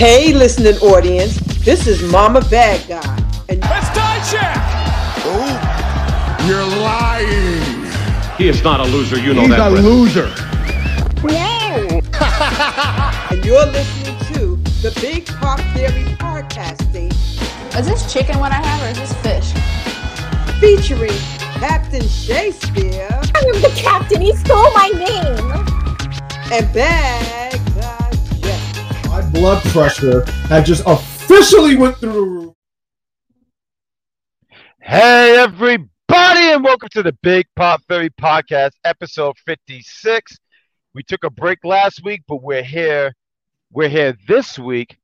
Hey, listening audience, this is Mama Bad Guy. And Let's die check! Oh, you're lying. He is not a loser, you know He's that. He's a loser. Whoa! and you're listening to the Big Pop Theory podcasting. Is this chicken what I have, or is this fish? Featuring Captain Shakespeare. I am the captain. He stole my name. And Bad Guy Jeff. My blood pressure had just officially went through the roof. Hey, everybody, and welcome to the Big Pop Theory Podcast, episode 56. We took a break last week, but we're here. We're here this week.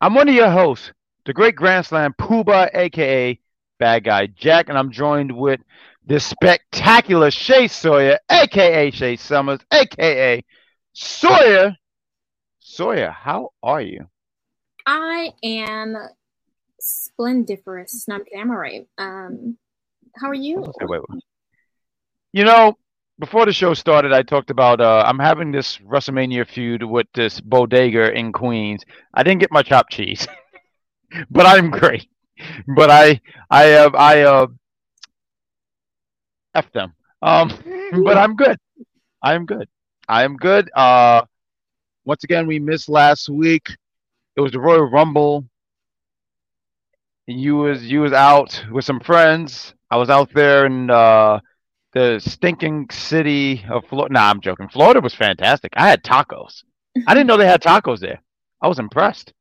I'm one of your hosts, the great Grand Slam Pooba, aka Bad Guy Jack, and I'm joined with the spectacular Shay Sawyer, aka Shay Summers, aka Sawyer. Sawyer, how are you? I am splendiferous. No, I'm kidding. I'm all right. Um, how are you? Okay, wait, wait. You know, before the show started, I talked about uh, I'm having this WrestleMania feud with this bodega in Queens. I didn't get my chopped cheese, but I'm great. But I, I, uh, I, uh, f them. Um, but I'm good. I am good. I am good. Uh, once again, we missed last week. It was the Royal Rumble. And you was you was out with some friends. I was out there in uh, the stinking city of Florida. Nah, I'm joking. Florida was fantastic. I had tacos. I didn't know they had tacos there. I was impressed.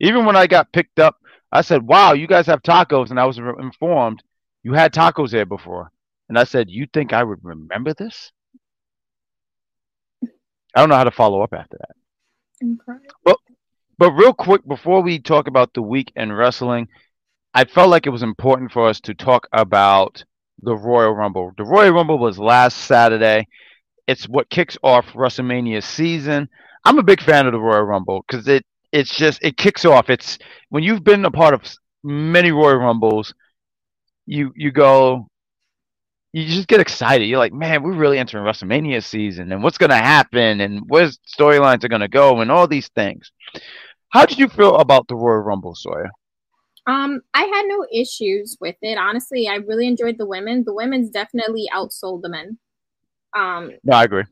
Even when I got picked up, I said, "Wow, you guys have tacos," and I was informed you had tacos there before. And I said, "You think I would remember this?" I don't know how to follow up after that. Okay. But but real quick before we talk about the week in wrestling, I felt like it was important for us to talk about the Royal Rumble. The Royal Rumble was last Saturday. It's what kicks off WrestleMania season. I'm a big fan of the Royal Rumble because it it's just it kicks off. It's when you've been a part of many Royal Rumbles, you you go you just get excited. You're like, man, we're really entering WrestleMania season, and what's going to happen, and where's storylines are going to go, and all these things. How did you feel about the Royal Rumble, Sawyer? Um, I had no issues with it. Honestly, I really enjoyed the women. The women's definitely outsold the men. Um, no, I agree.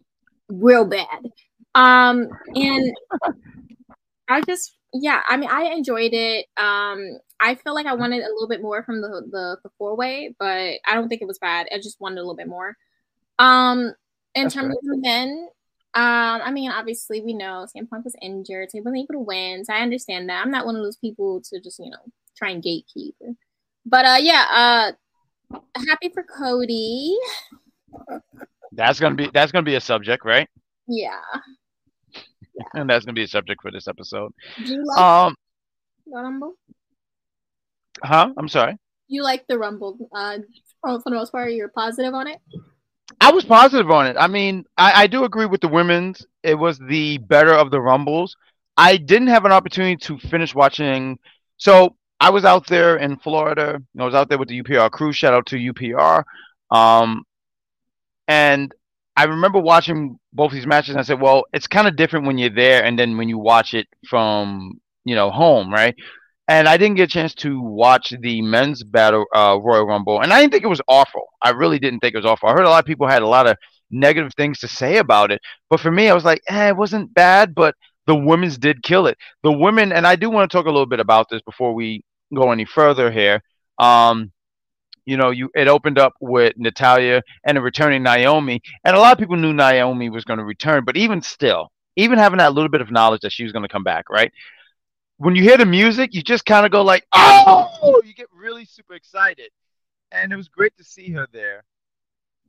Real bad. Um, and I just, yeah, I mean, I enjoyed it. Um, I feel like I wanted a little bit more from the the, the four way, but I don't think it was bad. I just wanted a little bit more. Um, in That's terms right. of the men, um, I mean, obviously we know CM Punk was injured, so he wasn't able to win. So I understand that. I'm not one of those people to just, you know, try and gatekeep. But uh yeah, uh happy for Cody. That's gonna be that's gonna be a subject, right? Yeah. and that's gonna be a subject for this episode. Do you like um the Rumble? Huh? I'm sorry. You like the Rumble? Uh, for the most part, you're positive on it. I was positive on it. I mean, I, I do agree with the women's. It was the better of the Rumbles. I didn't have an opportunity to finish watching. So I was out there in Florida. I was out there with the UPR crew. Shout out to UPR. Um, and I remember watching both these matches, and I said, "Well, it's kind of different when you're there, and then when you watch it from you know home, right?" And I didn't get a chance to watch the men's battle uh, Royal Rumble, and I didn't think it was awful. I really didn't think it was awful. I heard a lot of people had a lot of negative things to say about it, but for me, I was like, eh, it wasn't bad, but the women's did kill it. The women, and I do want to talk a little bit about this before we go any further here. Um, you know, you it opened up with Natalya and a returning Naomi, and a lot of people knew Naomi was going to return, but even still, even having that little bit of knowledge that she was going to come back, right? When you hear the music, you just kind of go like, oh, you get really super excited. And it was great to see her there.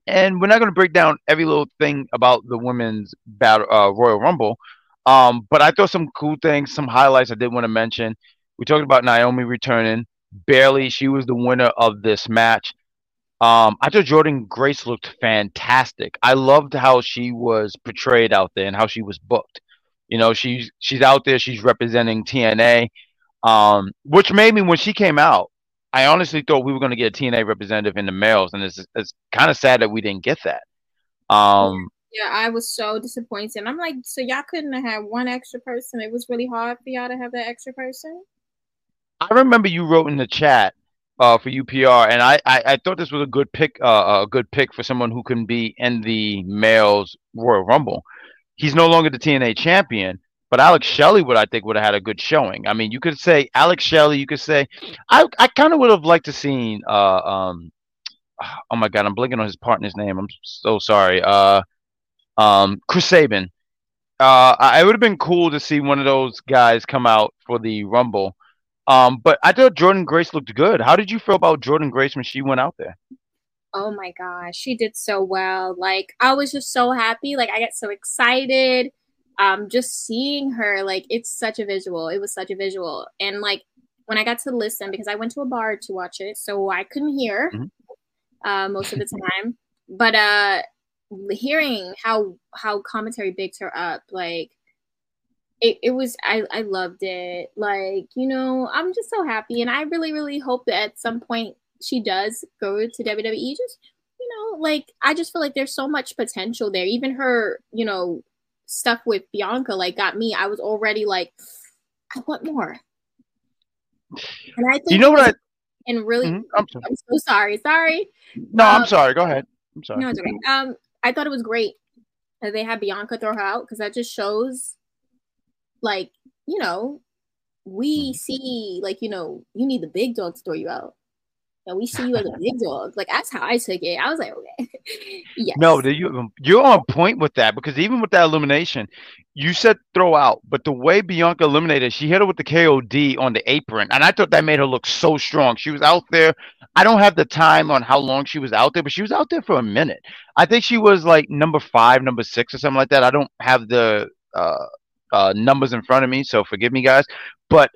And we're not going to break down every little thing about the women's battle uh, Royal Rumble, um, but I thought some cool things, some highlights I did want to mention. We talked about Naomi returning. Bayley, she was the winner of this match. Um, I thought Jordynne Grace looked fantastic. I loved how she was portrayed out there and how she was booked. You know, she's she's out there. She's representing TNA, um, which made me when she came out. I honestly thought we were going to get a TNA representative in the males, and it's it's kind of sad that we didn't get that. Um, Yeah, I was so disappointed. I'm like, so y'all couldn't have had one extra person. It was really hard for y'all to have that extra person. I remember you wrote in the chat uh, for UPR, and I, I, I thought this was a good pick, uh, a good pick for someone who can be in the males Royal Rumble. He's no longer the TNA champion, but Alex Shelley would I think would have had a good showing. I mean, you could say Alex Shelley, you could say I I kind of would have liked to seen uh um oh my god, I'm blinking on his partner's name. I'm so sorry. Uh um Chris Sabin. Uh I, it would have been cool to see one of those guys come out for the Rumble. Um, but I thought Jordynne Grace looked good. How did you feel about Jordynne Grace when she went out there? Oh my gosh, she did so well. Like I was just so happy. Like I get so excited. Um, just seeing her, like it's such a visual. It was such a visual. And like when I got to listen, because I went to a bar to watch it, so I couldn't hear Mhm. uh, most of the time. But uh, hearing how how commentary bigs her up, like it, it was I, I loved it. Like, you know, I'm just so happy. And I really, really hope that at some point she does go to WWE. Just, you know, like I just feel like there's so much potential there. Even her, you know, stuff with Bianca like got me. I was already like, I want more. And I think You know what I? and really Mhm, I'm sorry. I'm so sorry. Sorry. No, I'm um, sorry. Go ahead. I'm sorry. No, it's okay. Um, I thought it was great that they had Bianca throw her out because that just shows, like, you know, we see, like, you know, you need the big dog to throw you out. And we see you as a big dog. Like, that's how I took it. I was like, okay. yes. No, you you're on point with that because even with that elimination, you said throw out, but the way Bianca eliminated, she hit her with the KOD on the apron, and I thought that made her look so strong. She was out there. I don't have the time on how long she was out there, but she was out there for a minute. I think she was like number five, number six, or something like that. I don't have the uh, uh, numbers in front of me, so forgive me, guys. But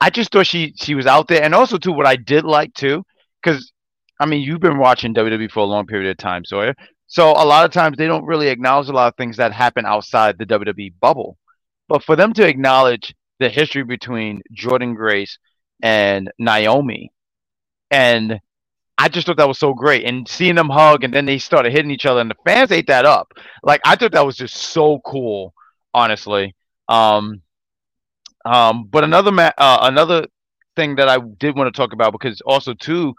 I just thought she she was out there, and also too, what I did like too, because I mean, you've been watching WWE for a long period of time, Sawyer. So a lot of times they don't really acknowledge a lot of things that happen outside the WWE bubble. But for them to acknowledge the history between Jordynne Grace and Naomi, and I just thought that was so great. And seeing them hug and then they started hitting each other and the fans ate that up. Like I thought that was just so cool, honestly. Um, um, but another ma- uh, another thing that I did want to talk about because also too,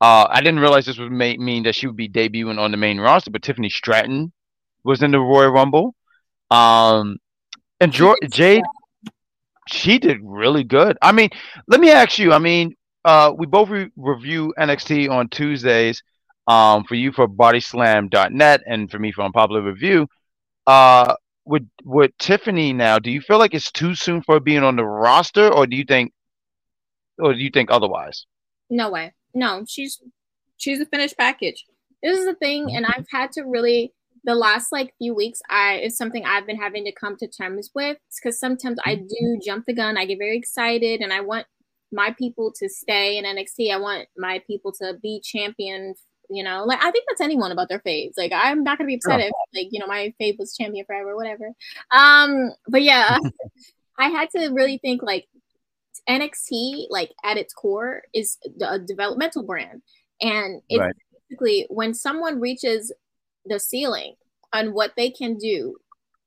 uh, I didn't realize this would ma- mean that she would be debuting on the main roster, but Tiffany Stratton was in the Royal Rumble. Um, and jo- Jade, she did really good. I mean, let me ask you. I mean, uh, we both re- review NXT on Tuesdays. Um, for you for BodySlam.net and for me for Unpopular Review. Uh, with with Tiffany now, do you feel like it's too soon for being on the roster, or do you think, or do you think otherwise? No way. No, she's she's a finished package. This is the thing, and I've had to really the last like few weeks. I is something I've been having to come to terms with because sometimes I do jump the gun. I get very excited, and I want my people to stay in NXT. I want my people to be champion. You know, like I think that's anyone about their faves. Like I'm not gonna be upset if like you know my fave was champion forever, whatever. Um, but yeah, I had to really think like NXT, like at its core, is a developmental brand, and it's Right. basically when someone reaches the ceiling on what they can do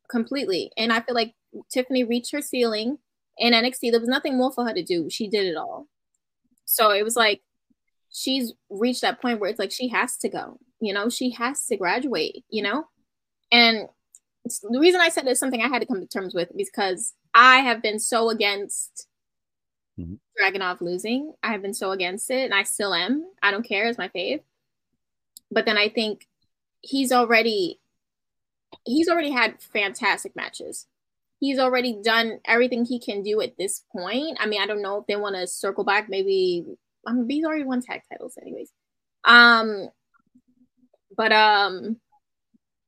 completely, and I feel like Tiffany reached her ceiling in NXT. There was nothing more for her to do. She did it all. So it was like she's reached that point where it's like she has to go. You know, she has to graduate. You know, and it's- the reason I said it's something I had to come to terms with because I have been so against Mhm. Dragunov losing. I have been so against it, and I still am. I don't care. It's my fave. But then I think he's already he's already had fantastic matches. He's already done everything he can do at this point. I mean, I don't know if they want to circle back. Maybe I mean, he's already won tag titles, anyways. Um, but um,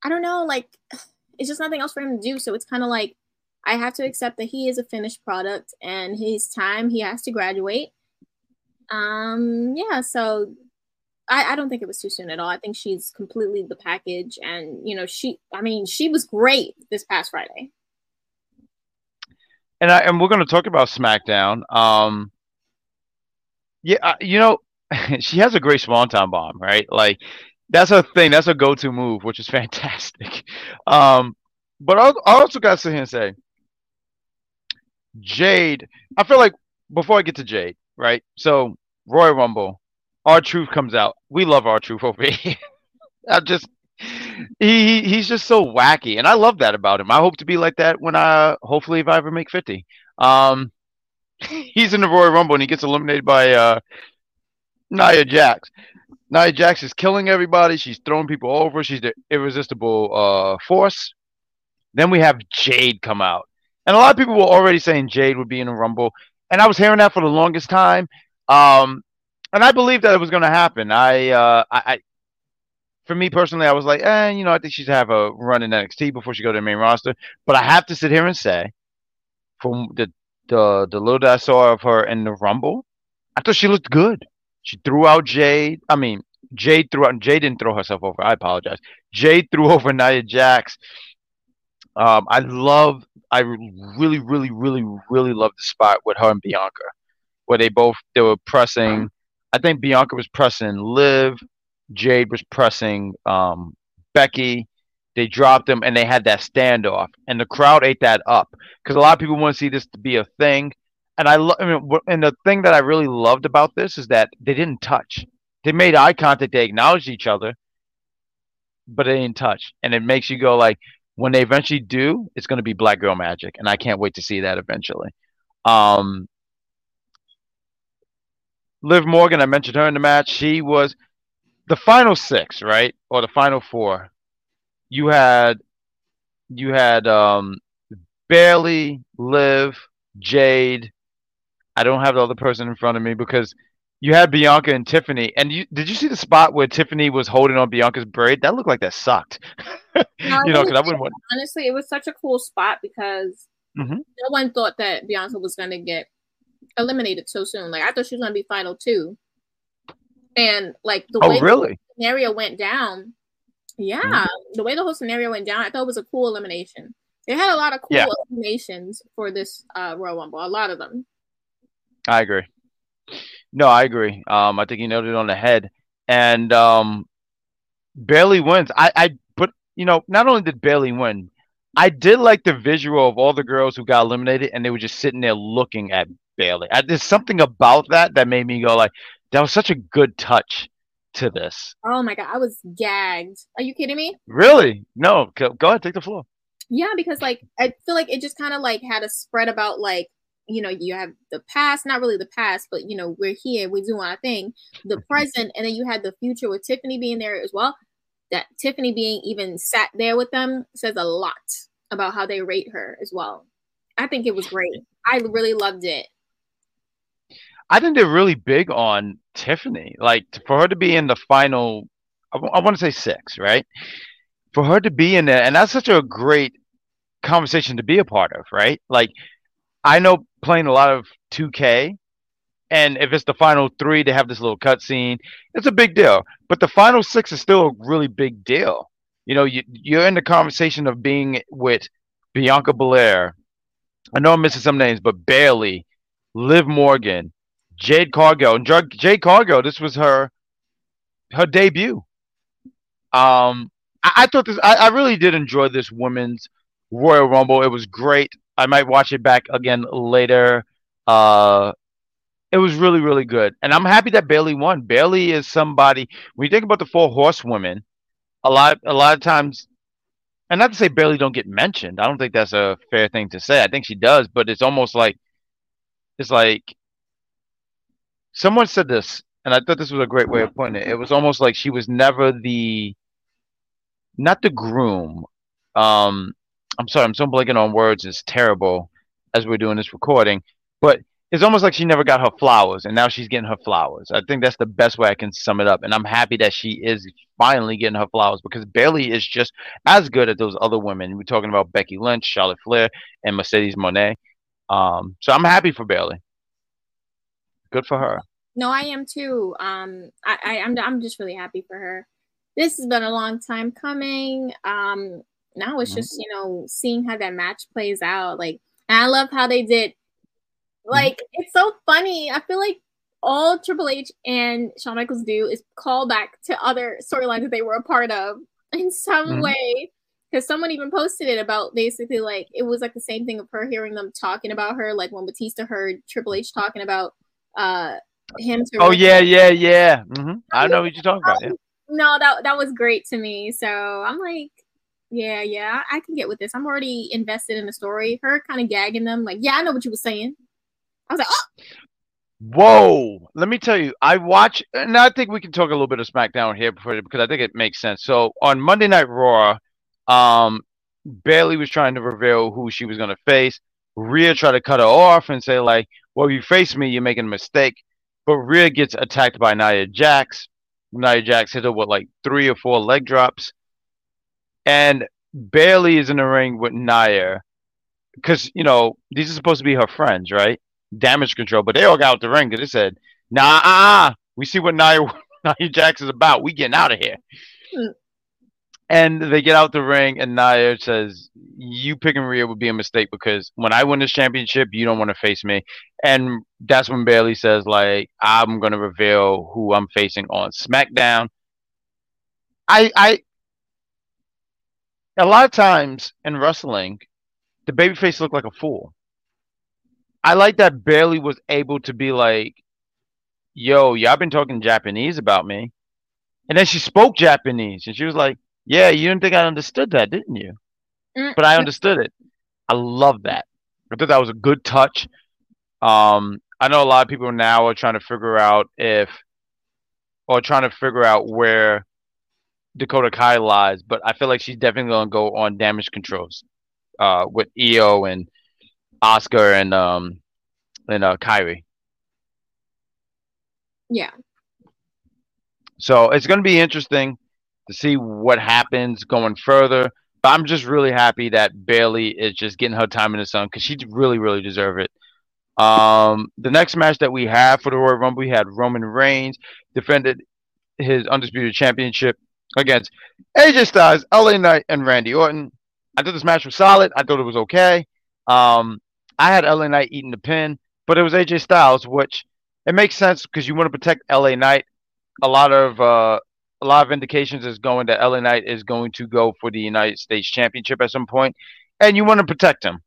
I don't know. Like, it's just nothing else for him to do. So it's kind of like I have to accept that he is a finished product, and his time he has to graduate. Um, yeah. So I, I don't think it was too soon at all. I think she's completely the package, and you know, she. I mean, she was great this past Friday. and I and we're going to talk about SmackDown. Um, yeah, uh, you know, she has a great swanton bomb, right? Like That's her thing. That's her go-to move, which is fantastic. Um, but I I also got to sit here and say, Jade. I feel like before I get to Jade, right? So Royal Rumble, R-Truth comes out. We love R-Truth over here. I just he he's just so wacky, and I love that about him. I hope to be like that when I hopefully if I ever make fifty. Um, he's in the Royal Rumble and he gets eliminated by uh Nia Jax. Nia Jax is killing everybody. She's throwing people over. She's the irresistible uh, force. Then we have Jade come out. And a lot of people were already saying Jade would be in a Rumble. And I was hearing that for the longest time. Um, and I believed that it was going to happen. I, uh, I, I, for me personally, I was like, eh, you know, I think she should have a run in NXT before she go to the main roster. But I have to sit here and say, from the the the little that I saw of her in the Rumble, I thought she looked good. She threw out Jade. I mean, Jade threw out. Jade didn't throw herself over. I apologize. Jade threw over Nia Jax. Um, I love. I really, really, really, really love the spot with her and Bianca, where they both they were pressing. I think Bianca was pressing Liv. Jade was pressing um, Becky. They dropped them and they had that standoff, and the crowd ate that up because a lot of people want to see this to be a thing. And I, lo- I mean, and the thing that I really loved about this is that they didn't touch. They made eye contact. They acknowledged each other, but they didn't touch. And it makes you go like, when they eventually do, it's going to be Black Girl Magic, and I can't wait to see that eventually. Um, Liv Morgan, I mentioned her in the match. She was the final six, right, or the final four. You had, you had um, Bayley, Liv, Jade. I don't have the other person in front of me because you had Bianca and Tiffany. And you did you see the spot where Tiffany was holding on Bianca's braid? That looked like that sucked. You know, because I wouldn't want. honestly, it was such a cool spot because Mhm. no one thought that Beyonce was going to get eliminated so soon. Like I thought she was going to be final two, and like the Oh, way really? the scenario went down, yeah, Mm-hmm. the way the whole scenario went down, I thought it was a cool elimination. They had a lot of cool Yeah. eliminations for this uh, Royal Rumble, a lot of them. I agree. No, I agree. Um, I think you nailed it on the head. And um, Bayley wins. I, I, but you know, not only did Bayley win, I did like the visual of all the girls who got eliminated, and they were just sitting there looking at Bayley. I, there's something about that that made me go like, that was such a good touch to this. Oh my god, I was gagged. Are you kidding me? Really? No, go, go ahead, take the floor. Yeah, because like I feel like it just kind of like had a spread about like you know you have the past, not really the past, but you know we're here, we're doing our thing, the present, and then you had the future with Tiffany being there as well. That Tiffany being even sat there with them says a lot about how they rate her as well. I think it was great. I really loved it. I think they're really big on Tiffany. Like for her to be in the final, I, want to say six, right? For her to be in there, and that's such a great conversation to be a part of, right? Like I know playing a lot of 2K, and if it's the final three, they have this little cutscene. It's a big deal, but the final six is still a really big deal. You know, you, you're in the conversation of being with Bianca Belair. I know I'm missing some names, but Bayley, Liv Morgan, Jade Cargill, and Jade Cargill. This was her her debut. Um, I, I thought this. I, I really did enjoy this women's Royal Rumble. It was great. I might watch it back again later. Uh, it was really really good, and I'm happy that Bayley won. Bayley is somebody. When you think about the four horsewomen, a lot a lot of times. And not to say Bayley don't get mentioned. I don't think that's a fair thing to say. I think she does, but it's almost like it's like someone said this, and I thought this was a great way of putting it. It was almost like she was never the, not the groom. Um, I'm sorry, I'm so blanking on words. It's terrible as we're doing this recording, but it's almost like she never got her flowers, and now she's getting her flowers. I think that's the best way I can sum it up, and I'm happy that she is finally getting her flowers because Bayley is just as good as those other women. We're talking about Becky Lynch, Charlotte Flair, and Mercedes Moné. Um, so I'm happy for Bayley. Good for her. No, I am too. Um, I, I I'm I'm just really happy for her. This has been a long time coming. Um, now it's just you know seeing how that match plays out. Like, and I love how they did. Like, it's so funny. I feel like all Triple H and Shawn Michaels do is call back to other storylines that they were a part of in some Mhm. way. Because someone even posted it about basically like it was like the same thing of her hearing them talking about her, like when Batista heard Triple H talking about uh him. To Oh yeah, yeah, yeah. hmm I know what you're talking about. Yeah. no, that that was great to me. So I'm like, yeah, yeah, I can get with this. I'm already invested in the story. Her kind of gagging them, like, yeah, I know what you were saying. I was like, oh, Whoa! Let me tell you, I watch, and I think we can talk a little bit of SmackDown here before, because I think it makes sense. So on Monday Night Raw, um, Bayley was trying to reveal who she was going to face. Rhea tried to cut her off and say like, "Well, you face me, you're making a mistake." But Rhea gets attacked by Nia Jax. Nia Jax hit her with like three or four leg drops, and Bayley is in the ring with Nia because you know these are supposed to be her friends, right? Damage Ctrl, but they all got out the ring because they said, "Nah, we see what Nia Nia Jax is about. We getting out of here." Hmm. And they get out the ring, and Nia says, "You picking Rhea would be a mistake because when I win this championship, you don't want to face me." And that's when Bayley says, "Like I'm gonna reveal who I'm facing on SmackDown." I I a lot of times in wrestling, the babyface looked like a fool. I like that Bayley was able to be like, "Yo, y'all been talking Japanese about me," and then she spoke Japanese, and she was like, "Yeah, you didn't think I understood that, didn't you?" Mm. But I understood it. I love that. I thought that was a good touch. Um, I know a lot of people now are trying to figure out if, or trying to figure out where Dakota Kai lies, but I feel like she's definitely gonna go on damage controls, uh, with Iyo and Asuka and um and uh Kairi. yeah, So it's gonna be interesting to see what happens going further. But I'm just really happy that Bayley is just getting her time in the sun because she really, really deserve it. Um, the next match that we have for the Royal Rumble, we had Roman Reigns defended his undisputed championship against AJ Styles, LA Knight, and Randy Orton. I thought this match was solid. I thought it was okay. Um, I had LA Knight eating the pin, but it was AJ Styles, which it makes sense because you want to protect LA Knight. A lot of uh, a lot of indications is going that LA Knight is going to go for the United States Championship at some point, and you want to protect him.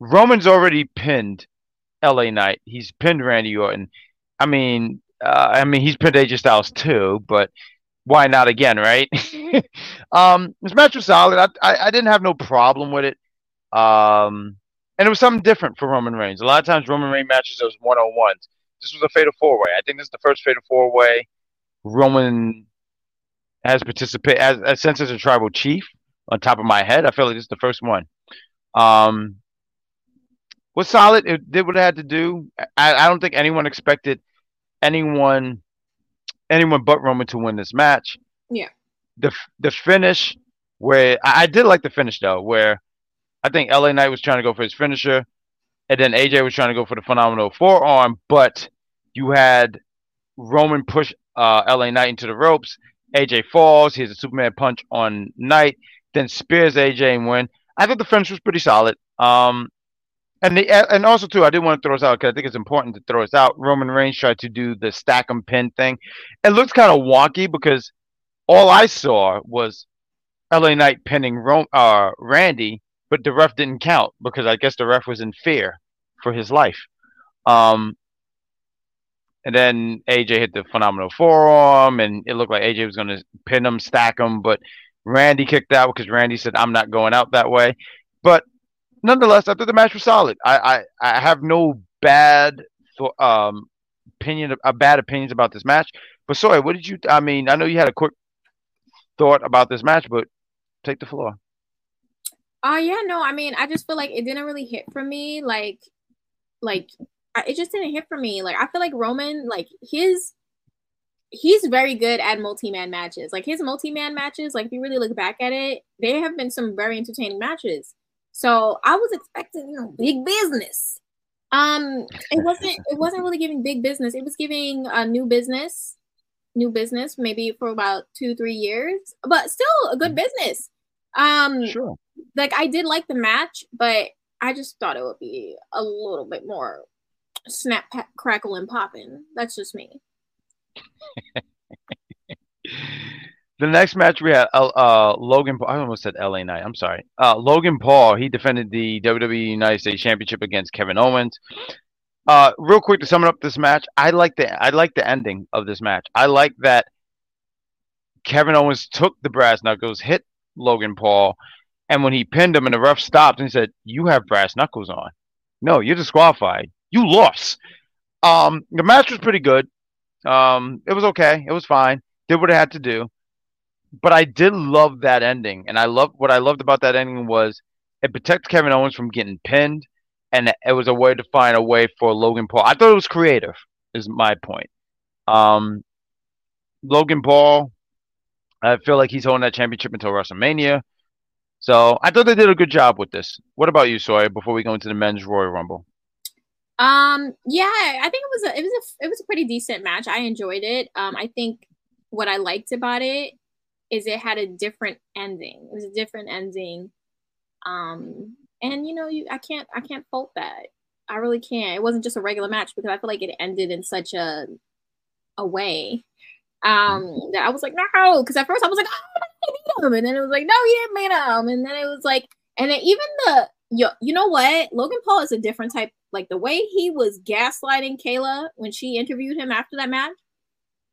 Roman's already pinned LA Knight. He's pinned Randy Orton. I mean, uh, I mean he's pinned AJ Styles too, but why not again, right? um, this match was solid. I, I I didn't have no problem with it. Um, and it was something different for Roman Reigns. A lot of times Roman Reigns matches those one on ones. This was a fatal four way. I think this is the first fatal four way Roman has participated as, as since as a tribal chief. On top of my head, I feel like this is the first one. Um, was solid. It did what it had to do. I, I don't think anyone expected anyone anyone but Roman to win this match. Yeah. The the finish where I, I did like the finish though, where I think LA Knight was trying to go for his finisher, and then AJ was trying to go for the phenomenal forearm, but you had Roman push uh, LA Knight into the ropes. AJ falls. He has a Superman punch on Knight, then spears AJ and win. I thought the finish was pretty solid. Um, and the and also too, I didn't want to throw us out because I think it's important to throw us out. Roman Reigns tried to do the stack 'em pin thing. It looks kind of wonky because all I saw was LA Knight pinning Ro- uh, Randy, but the ref didn't count because I guess the ref was in fear for his life. Um, and then AJ hit the phenomenal forearm, and it looked like AJ was going to pin him, stack him, but Randy kicked out because Randy said, "I'm not going out that way." But nonetheless, I thought the match was solid. I I, I have no bad th- um opinion, uh, bad opinions about this match. But sorry, what did you? I mean, I know you had a quick thought about this match, but take the floor. Uh yeah, no, I mean, I just feel like it didn't really hit for me. Like, like I, it just didn't hit for me. Like, I feel like Roman, like his, he's very good at multi-man matches. Like his multi-man matches, like if you really look back at it, they have been some very entertaining matches. So I was expecting, you know, big business. Um, it wasn't. It wasn't really giving big business. It was giving a uh, new business, new business, maybe for about two, three years, but still a good business. Um, Sure. Like I did like the match, but I just thought it would be a little bit more snap, crackle, and popping. That's just me. The next match we had uh Logan. I almost said LA Knight. I'm sorry. Uh, Logan Paul. He defended the WWE United States Championship against Kevin Owens. Uh, real quick to sum up this match, I like the I like the ending of this match. I like that Kevin Owens took the brass knuckles, hit Logan Paul, and when he pinned him and the ref stopped and he said, "You have brass knuckles on. No, you're disqualified. You lost." Um, the match was pretty good. Um, it was okay. It was fine. Did what it had to do. But I did love that ending, and I love what I loved about that ending was it protects Kevin Owens from getting pinned, and it was a way to find a way for Logan Paul. I thought it was creative. Is my point. Um, Logan Paul, I feel like he's holding that championship until WrestleMania. So I thought they did a good job with this. What about you, Sawyer? Before we go into the men's Royal Rumble. Um, yeah, I think it was a it was a it was a pretty decent match. I enjoyed it. Um, I think what I liked about it is it had a different ending. It was a different ending. Um, and you know, you I can't I can't fault that. I really can't. It wasn't just a regular match because I feel like it ended in such a a way um that I was like no because at first I was like oh I beat him and then it was like no you didn't beat him and then it was like and then even the you, you know what? Logan Paul is a different type. Like the way he was gaslighting Kayla when she interviewed him after that match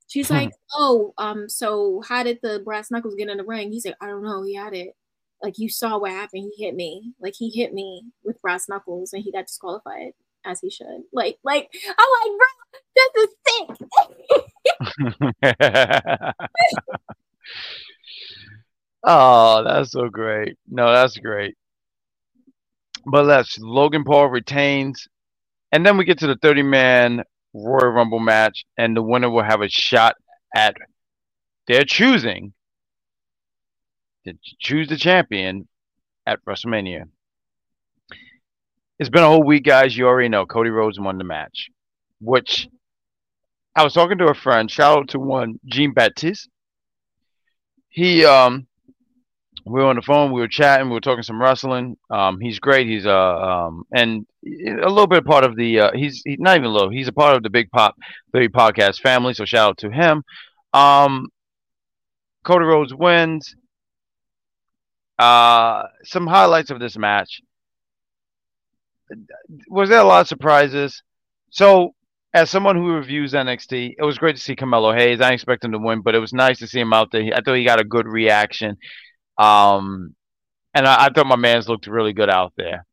she's Hmm. like oh um so how did the brass knuckles get in the ring? He's like I don't know. He had it. Like you saw what happened. He hit me. Like he hit me with brass knuckles and he got disqualified as he should. Like like I'm like bro this is sick oh, that's so great. No, that's great. But let's Logan Paul retains, and then we get to the 30 man Royal Rumble match, and the winner will have a shot at their choosing to choose the champion at WrestleMania. It's been a whole week, guys. You already know Cody Rhodes won the match, which I was talking to a friend. Shout out to one Jean Baptiste. He um, we were on the phone. We were chatting. We were talking some wrestling. Um, he's great. He's uh um and a little bit part of the uh, he's he's not even a little. He's a part of the Big Pop Theory Podcast family. So shout out to him. Um, Cody Rhodes wins. Uh, some highlights of this match. Was there a lot of surprises? So as someone who reviews NXT, it was great to see Carmelo Hayes. I didn't expect him to win, but it was nice to see him out there. I thought he got a good reaction. Um, and I, I thought my man's looked really good out there.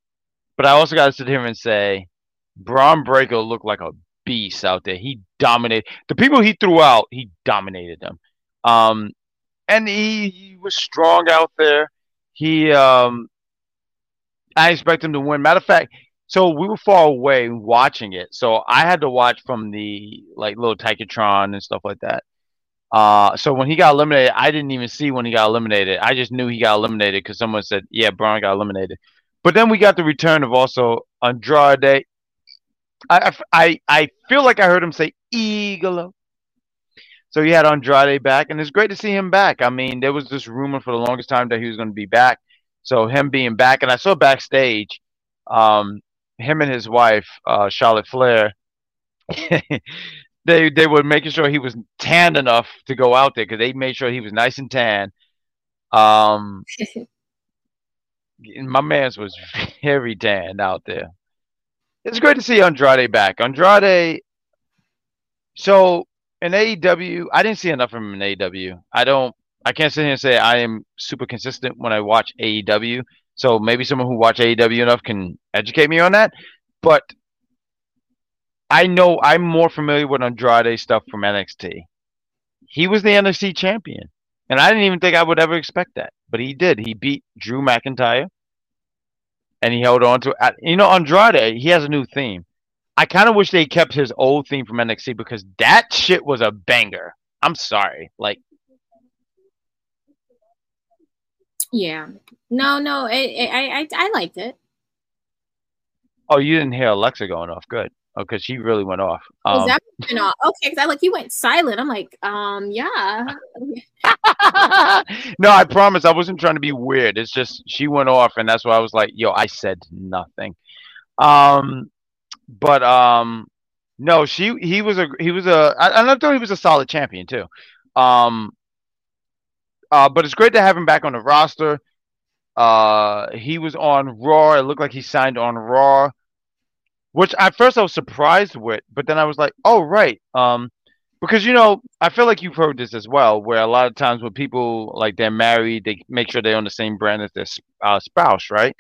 But I also got to sit here and say, Bron Breakker looked like a beast out there. He dominated the people he threw out. He dominated them. Um, and he, he was strong out there. He, um, I expect him to win. Matter of fact, so we were far away watching it, so I had to watch from the like little TitanTron and stuff like that. Uh, so when he got eliminated, I didn't even see when he got eliminated. I just knew he got eliminated because someone said, "Yeah, Bron got eliminated." But then we got the return of also Andrade. I I I feel like I heard him say Eagle. So he had Andrade back, and it's great to see him back. I mean, there was this rumor for the longest time that he was going to be back. So him being back, and I saw backstage, um, him and his wife, uh, Charlotte Flair, they they were making sure he was tanned enough to go out there because they made sure he was nice and tan. Um, my man's was very tanned out there. It's great to see Andrade back. Andrade. So in AEW, I didn't see enough of him in AEW. I don't. I can't sit here and say I am super consistent when I watch AEW. So maybe someone who watch AEW enough can educate me on that. But I know I'm more familiar with Andrade stuff from NXT. He was the NXT champion, and I didn't even think I would ever expect that, but he did. He beat Drew McIntyre, and he held on to it. You know, Andrade, he has a new theme. I kind of wish they kept his old theme from NXT because that shit was a banger. I'm sorry, like Yeah. No, no, it, it, I, I I liked it. Oh, you didn't hear Alexa going off. Good. Oh, because she really went off. Was Um, that you know, okay? Because I like you went silent. I'm like, um, yeah. no, I promise I wasn't trying to be weird. It's just she went off, and that's why I was like, "Yo, I said nothing." Um, but um, no, she he was a he was a I, and I thought he was a solid champion too. Um, uh, but it's great to have him back on the roster. Uh, he was on Raw. It looked like he signed on Raw, which at first I was surprised with, but then I was like, oh right, um, because you know I feel like you've heard this as well, where a lot of times when people like they're married, they make sure they're on the same brand as their uh, spouse, right?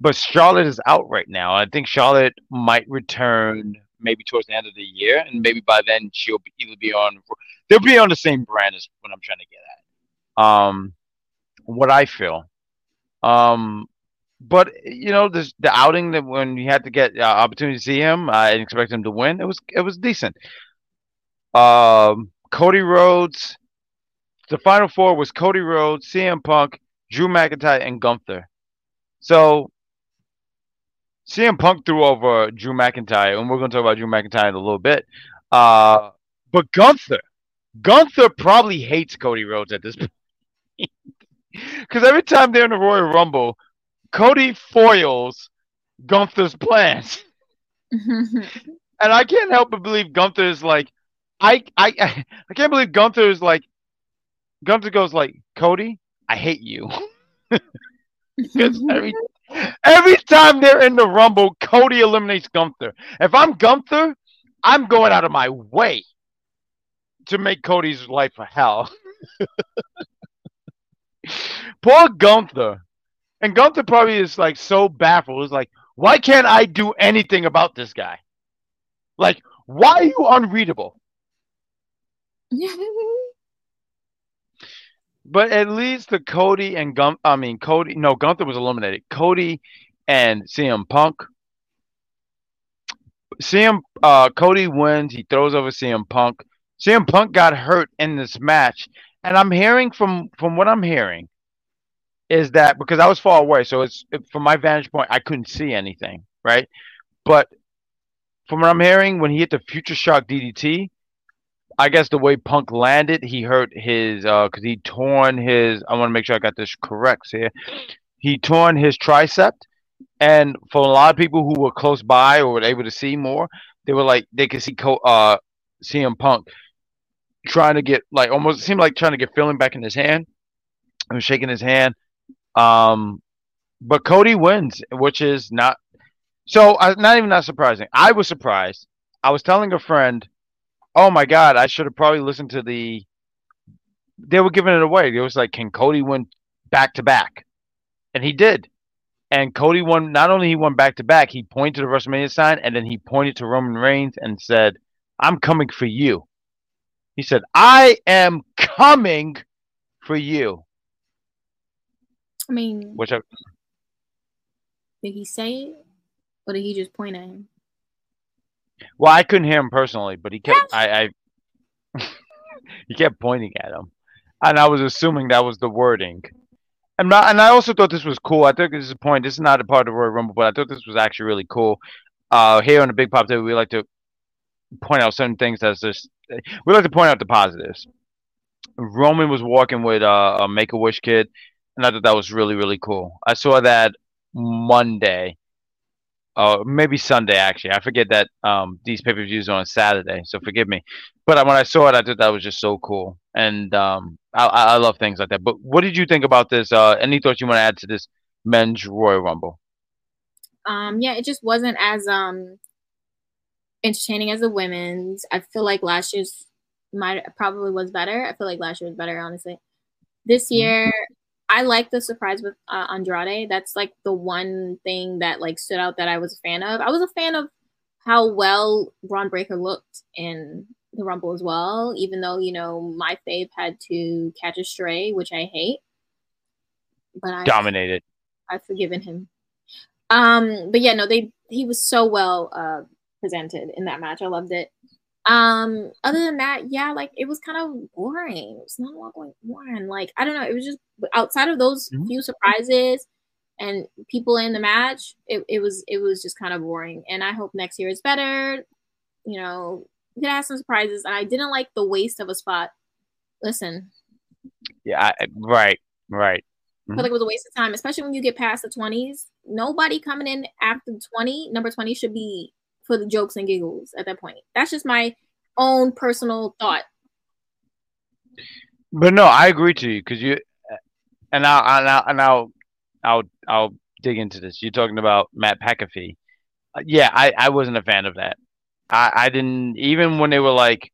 But Charlotte is out right now. I think Charlotte might return maybe towards the end of the year, and maybe by then she'll be, either be on they'll be on the same brand as what I'm trying to get at. Um, what I feel. Um, but you know, this the outing that when you had to get uh, opportunity to see him, I didn't expect him to win. It was it was decent. Um, Cody Rhodes. The final four was Cody Rhodes, CM Punk, Drew McIntyre, and Gunther. So CM Punk threw over Drew McIntyre, and we're going to talk about Drew McIntyre in a little bit. Uh, but Gunther, Gunther probably hates Cody Rhodes at this point. Because every time they're in the Royal Rumble, Cody foils Gunther's plans. and I can't help but believe Gunther is like, I, I, I can't believe Gunther is like, Gunther goes like, Cody, I hate you. Every every time they're in the Rumble, Cody eliminates Gunther. If I'm Gunther, I'm going out of my way to make Cody's life a hell. Poor Gunther. And Gunther probably is like so baffled. Is like, why can't I do anything about this guy? Like, why are you unreadable? but at least the Cody and Gun I mean Cody no Gunther was eliminated. Cody and CM Punk. CM uh Cody wins, he throws over CM Punk. CM Punk got hurt in this match. And I'm hearing from from what I'm hearing is that because I was far away, so it's from my vantage point, I couldn't see anything, right? But from what I'm hearing, when he hit the Future Shock DDT, I guess the way Punk landed, he hurt his uh because he torn his. I want to make sure I got this correct here. He torn his tricep, and for a lot of people who were close by or were able to see more, they were like they could see uh CM Punk trying to get like almost seemed like trying to get feeling back in his hand. I was shaking his hand. Um, but Cody wins, which is not so. Uh, not even not surprising. I was surprised. I was telling a friend oh my god, I should have probably listened to the. They were giving it away. It was like, can Cody win back to back? And he did. And Cody won. Not only he won back to back, he pointed to the WrestleMania sign, and then he pointed to Roman Reigns and said, "I'm coming for you." He said, "I am coming for you." I mean, which I, did he say it, or did he just point at him? Well, I couldn't hear him personally, but he kept I, I he kept pointing at him, and I was assuming that was the wording. And not, and I also thought this was cool. I think this is a point. This is not a part of Royal Rumble, but I thought this was actually really cool. Uh, here on the Big Pop Table, we like to point out certain things that's just we like to point out the positives. Roman was walking with uh, a Make a Wish kid, and I thought that was really really cool. I saw that Monday uh, maybe Sunday actually. I forget that um, these pay per views are on Saturday, so forgive me. But when I saw it, I thought that was just so cool, and um, I, I love things like that. But what did you think about this? Uh, any thoughts you want to add to this men's Royal Rumble? Um, yeah, it just wasn't as um entertaining as the women's. I feel like last year's might probably was better. I feel like last year was better, honestly. This mm-hmm. year. I like the surprise with uh, Andrade. That's like the one thing that like stood out that I was a fan of. I was a fan of how well Bron Breakker looked in the Rumble as well, even though you know my fave had to catch a stray, which I hate. But I dominated. I've forgiven him. Um, but yeah, no, they he was so well uh presented in that match. I loved it. Um, other than that, yeah, like it was kind of boring. It's not a lot going on. Like I don't know, it was just outside of those mm-hmm. few surprises and people in the match, it, it was it was just kind of boring. And I hope next year is better. You know, we could have some surprises. And I didn't like the waste of a spot. Listen. Yeah, I, right, right. I feel like it was a waste of time, especially when you get past the 20s. Nobody coming in after 20, number 20 should be for the jokes and giggles at that point. That's just my own personal thought. But no, I agree to you because you, and I'll, and I'll, and I'll, I'll, I'll dig into this. You're talking about Pat McAfee. Uh, yeah, I, I wasn't a fan of that. I, I didn't even when they were like,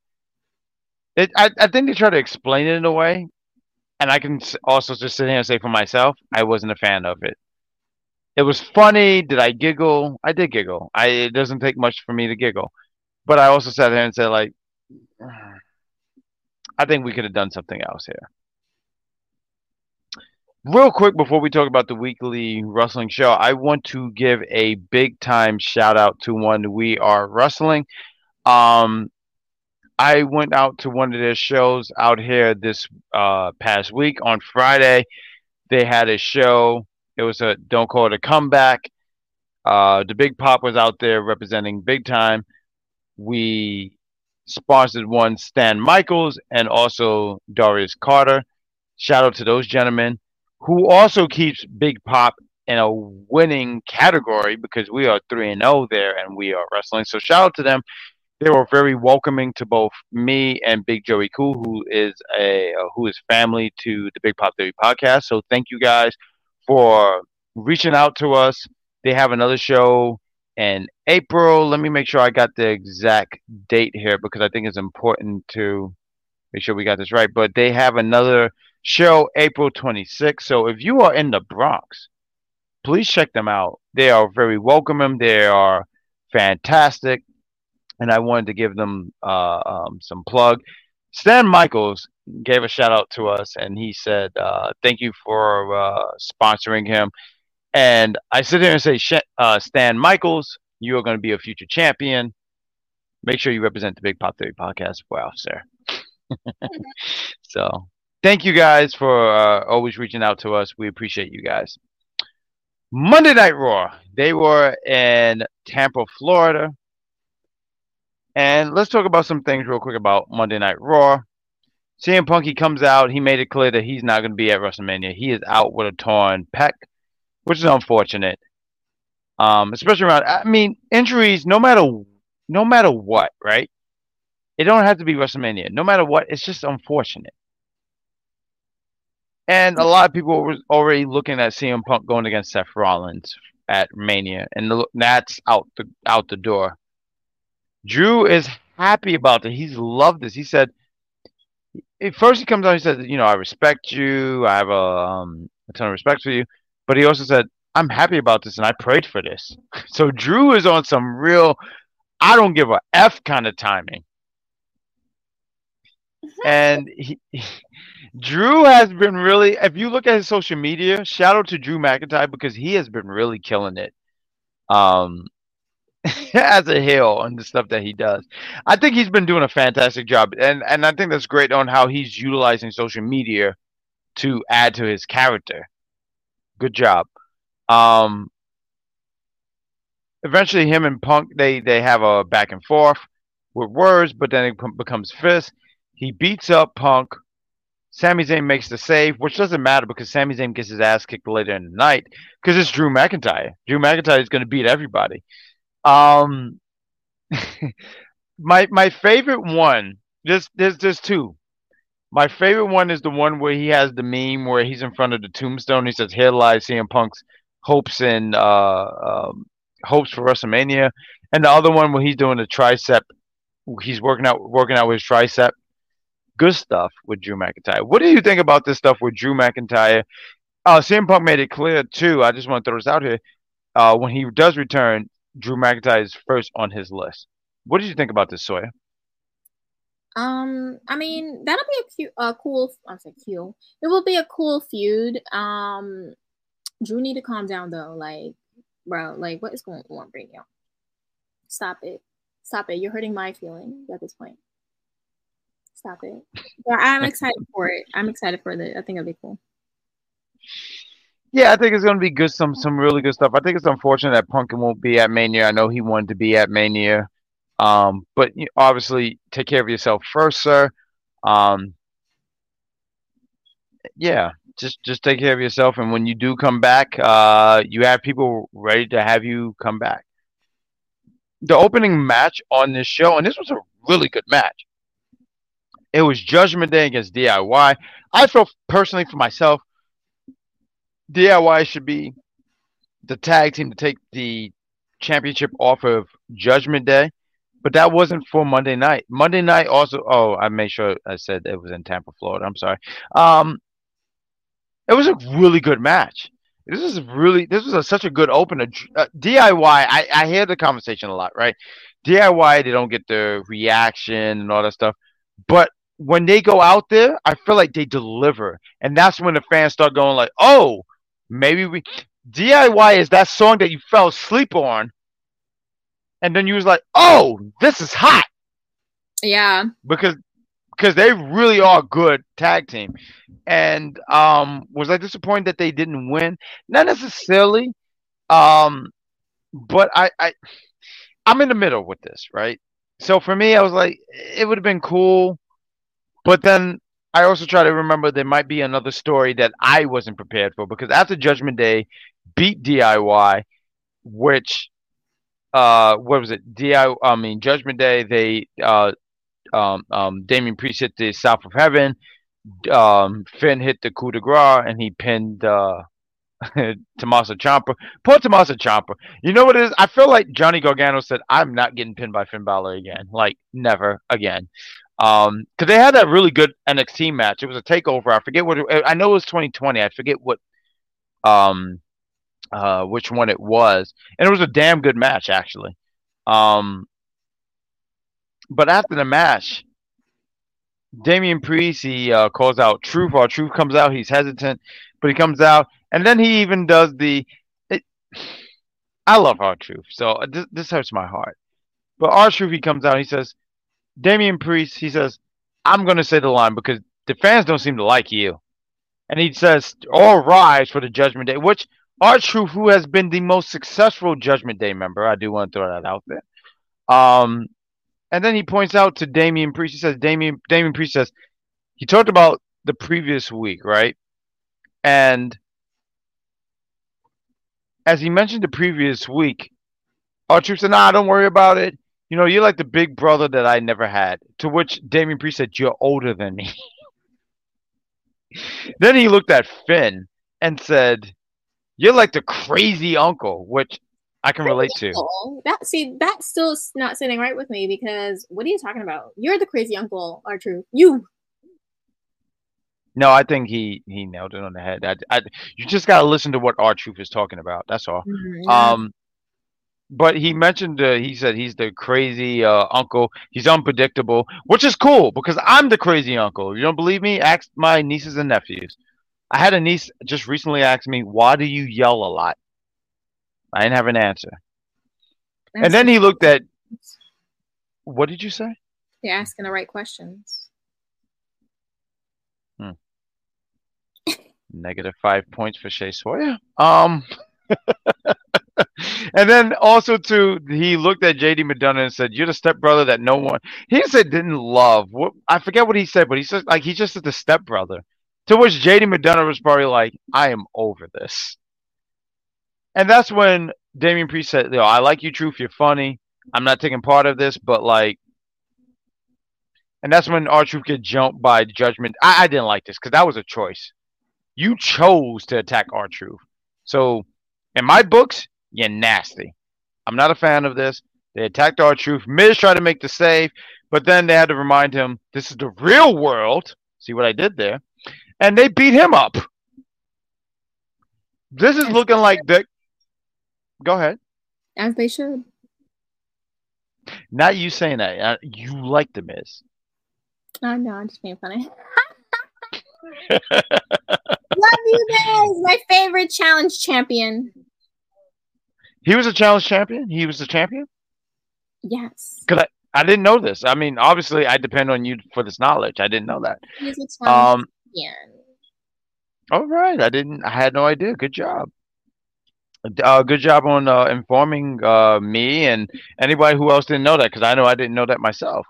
it, I, I think they try to explain it in a way, and I can also just sit here and say for myself, I wasn't a fan of it. It was funny. Did I giggle? I did giggle. I it doesn't take much for me to giggle, but I also sat there and said like, I think we could have done something else here. Real quick before we talk about the weekly wrestling show, I want to give a big time shout out to one we are wrestling. Um, I went out to one of their shows out here this uh, past week on Friday. They had a show. It was a don't call it a comeback. Uh, the Big Pop was out there representing Big Time. We sponsored one Stan Michaels and also Darius Carter. Shout out to those gentlemen who also keeps Big Pop in a winning category because we are 3 and 0 there and we are wrestling. So shout out to them. They were very welcoming to both me and Big Joey Cool, who is a who is family to the Big Pop Theory podcast. So thank you guys for reaching out to us. They have another show in April. Let me make sure I got the exact date here because I think it's important to make sure we got this right. But they have another show April 26th. So if you are in the Bronx, please check them out. They are very welcoming. They are fantastic. And I wanted to give them uh, um, some plug. Stan Michaels gave a shout out to us and he said, uh, Thank you for uh, sponsoring him. And I sit here and say, uh, Stan Michaels, you are going to be a future champion. Make sure you represent the Big Pop Theory podcast. Wow, sir. so thank you guys for uh, always reaching out to us. We appreciate you guys. Monday Night Raw. They were in Tampa, Florida. And let's talk about some things real quick about Monday Night Raw. CM Punk, he comes out. He made it clear that he's not going to be at WrestleMania. He is out with a torn pec, which is unfortunate. Um, especially around. I mean, injuries. No matter, no matter what, right? It don't have to be WrestleMania. No matter what, it's just unfortunate. And a lot of people were already looking at CM Punk going against Seth Rollins at Mania, and that's out the out the door. Drew is happy about it. He's loved this. He said, first he comes out, he said, you know, I respect you. I have a, um, a ton of respect for you. But he also said, I'm happy about this, and I prayed for this. So Drew is on some real, I don't give a f kind of timing. and he, he Drew has been really, if you look at his social media, shout out to Drew McIntyre because he has been really killing it. Um, as a heel and the stuff that he does. I think he's been doing a fantastic job, and and I think that's great on how he's utilizing social media to add to his character. Good job. Um, eventually, him and Punk they they have a back and forth with words, but then it becomes fist. He beats up Punk. Sami Zayn makes the save, which doesn't matter because Sami Zayn gets his ass kicked later in the night because it's Drew McIntyre. Drew McIntyre is going to beat everybody. Um, my my favorite one. There's there's there's two. My favorite one is the one where he has the meme where he's in front of the tombstone. He says, "Here lies CM Punk's hopes and uh, um, hopes for WrestleMania," and the other one where he's doing the tricep. He's working out working out with his tricep good stuff with Drew McIntyre. What do you think about this stuff with Drew McIntyre? Uh, CM Punk made it clear too. I just want to throw this out here. Uh, when he does return, Drew McIntyre is first on his list. What did you think about this, Sawyer? Um, I mean, that'll be a, cute, a cool. I say cute. It will be a cool feud. Um, Drew need to calm down though. Like, bro, like what is going on right now? Stop it. Stop it. You're hurting my feelings at this point. Stop it. But I'm excited for it. I'm excited for it. I think it'll be cool. Yeah, I think it's going to be good. Some some really good stuff. I think it's unfortunate that Punkin won't be at Mania. I know he wanted to be at Mania, um, but obviously take care of yourself first, sir. Um, yeah, just just take care of yourself, and when you do come back, uh, you have people ready to have you come back. the opening match on this show, and this was a really good match. It was Judgment Day against DIY. I felt personally for myself, DIY should be the tag team to take the championship off of Judgment Day, but that wasn't for Monday night. Monday night also. Oh, I made sure I said it was in Tampa, Florida. I'm sorry. Um, it was a really good match. This is really this was a, such a good opener. Uh, DIY, I, I hear the conversation a lot, right? DIY, they don't get the reaction and all that stuff, but when they go out there, I feel like they deliver, and that's when the fans start going like, "Oh, maybe we." DIY is that song that you fell asleep on, and then you was like, "Oh, this is hot." Yeah. Because because they really are good tag team. And um was I disappointed that they didn't win? Not necessarily. Um but I, I I'm in the middle with this, right? So for me, I was like, it would have been cool, but then I also try to remember there might be another story that I wasn't prepared for because after Judgment Day beat DIY, which uh what was it? DIY I mean Judgment Day, they uh um, um, Damian Priest hit the South of Heaven. Um, Finn hit the coup de grace and he pinned uh, Tommaso Ciampa. Poor Tommaso Ciampa. You know what it is? I feel like Johnny Gargano said, "I'm not getting pinned by Finn Balor again. Like never again." Um, because they had that really good NXT match. It was a takeover. I forget what. It, I know it was 2020. I forget what. Um, uh, which one it was, and it was a damn good match actually. Um, but after the match, Damian Priest he uh, calls out Truth. While Truth comes out, he's hesitant, but he comes out, and then he even does the. It, I love R-Truth, so this, this hurts my heart. But R-Truth he comes out, he says, Damian Priest, he says, I'm gonna say the line because the fans don't seem to like you, and he says, "All rise for the Judgment Day," which R-Truth, who has been the most successful Judgment Day member, I do want to throw that out there. Um, and then he points out to Damian Priest. He says, Damian, Damian Priest says, he talked about the previous week, right? And as he mentioned the previous week, R-Truth said, nah, don't worry about it. You know, you're like the big brother that I never had. To which Damian Priest said, you're older than me. then he looked at Finn and said, you're like the crazy uncle, which I can relate to. That see, that's still not sitting right with me because what are you talking about? You're the crazy uncle, R-Truth. You. No, I think he he nailed it on the head. I, I you just gotta listen to what R-Truth is talking about. That's all. Mm-hmm. Um, but he mentioned uh, he said he's the crazy uh, uncle. He's unpredictable, which is cool because I'm the crazy uncle. You don't believe me? Ask my nieces and nephews. I had a niece just recently ask me, "Why do you yell a lot?" I didn't have an answer. That's and then he looked at. What did you say? You're asking the right questions. Hmm. Negative five points for Shay Sawyer. Um. and then also too, he looked at JD McDonagh and said, "You're the stepbrother that no one." He said didn't love. What I forget what he said, but he said like he just the stepbrother. To which JD McDonagh was probably like, "I am over this." And that's when Damian Priest said, "Yo, I like you, Truth. You're funny. I'm not taking part of this, but like." And that's when R-Truth get jumped by Judgment. I, I didn't like this because that was a choice. You chose to attack R-Truth. So, in my books, you're nasty. I'm not a fan of this. They attacked R-Truth. Miz tried to make the save, but then they had to remind him this is the real world. See what I did there? And they beat him up. This is looking like Dick. Go ahead. As they should. Not you saying that. Uh, you like the Miz. Oh no, I'm just being funny. Love you, Miz. My favorite challenge champion. He was a challenge champion. He was the champion. Yes. Cause I, I didn't know this. I mean, obviously, I depend on you for this knowledge. I didn't know that. He's a challenge um, champion. All right, I didn't. I had no idea. Good job. Uh, good job on uh, informing uh, me and anybody who else didn't know that because I know I didn't know that myself.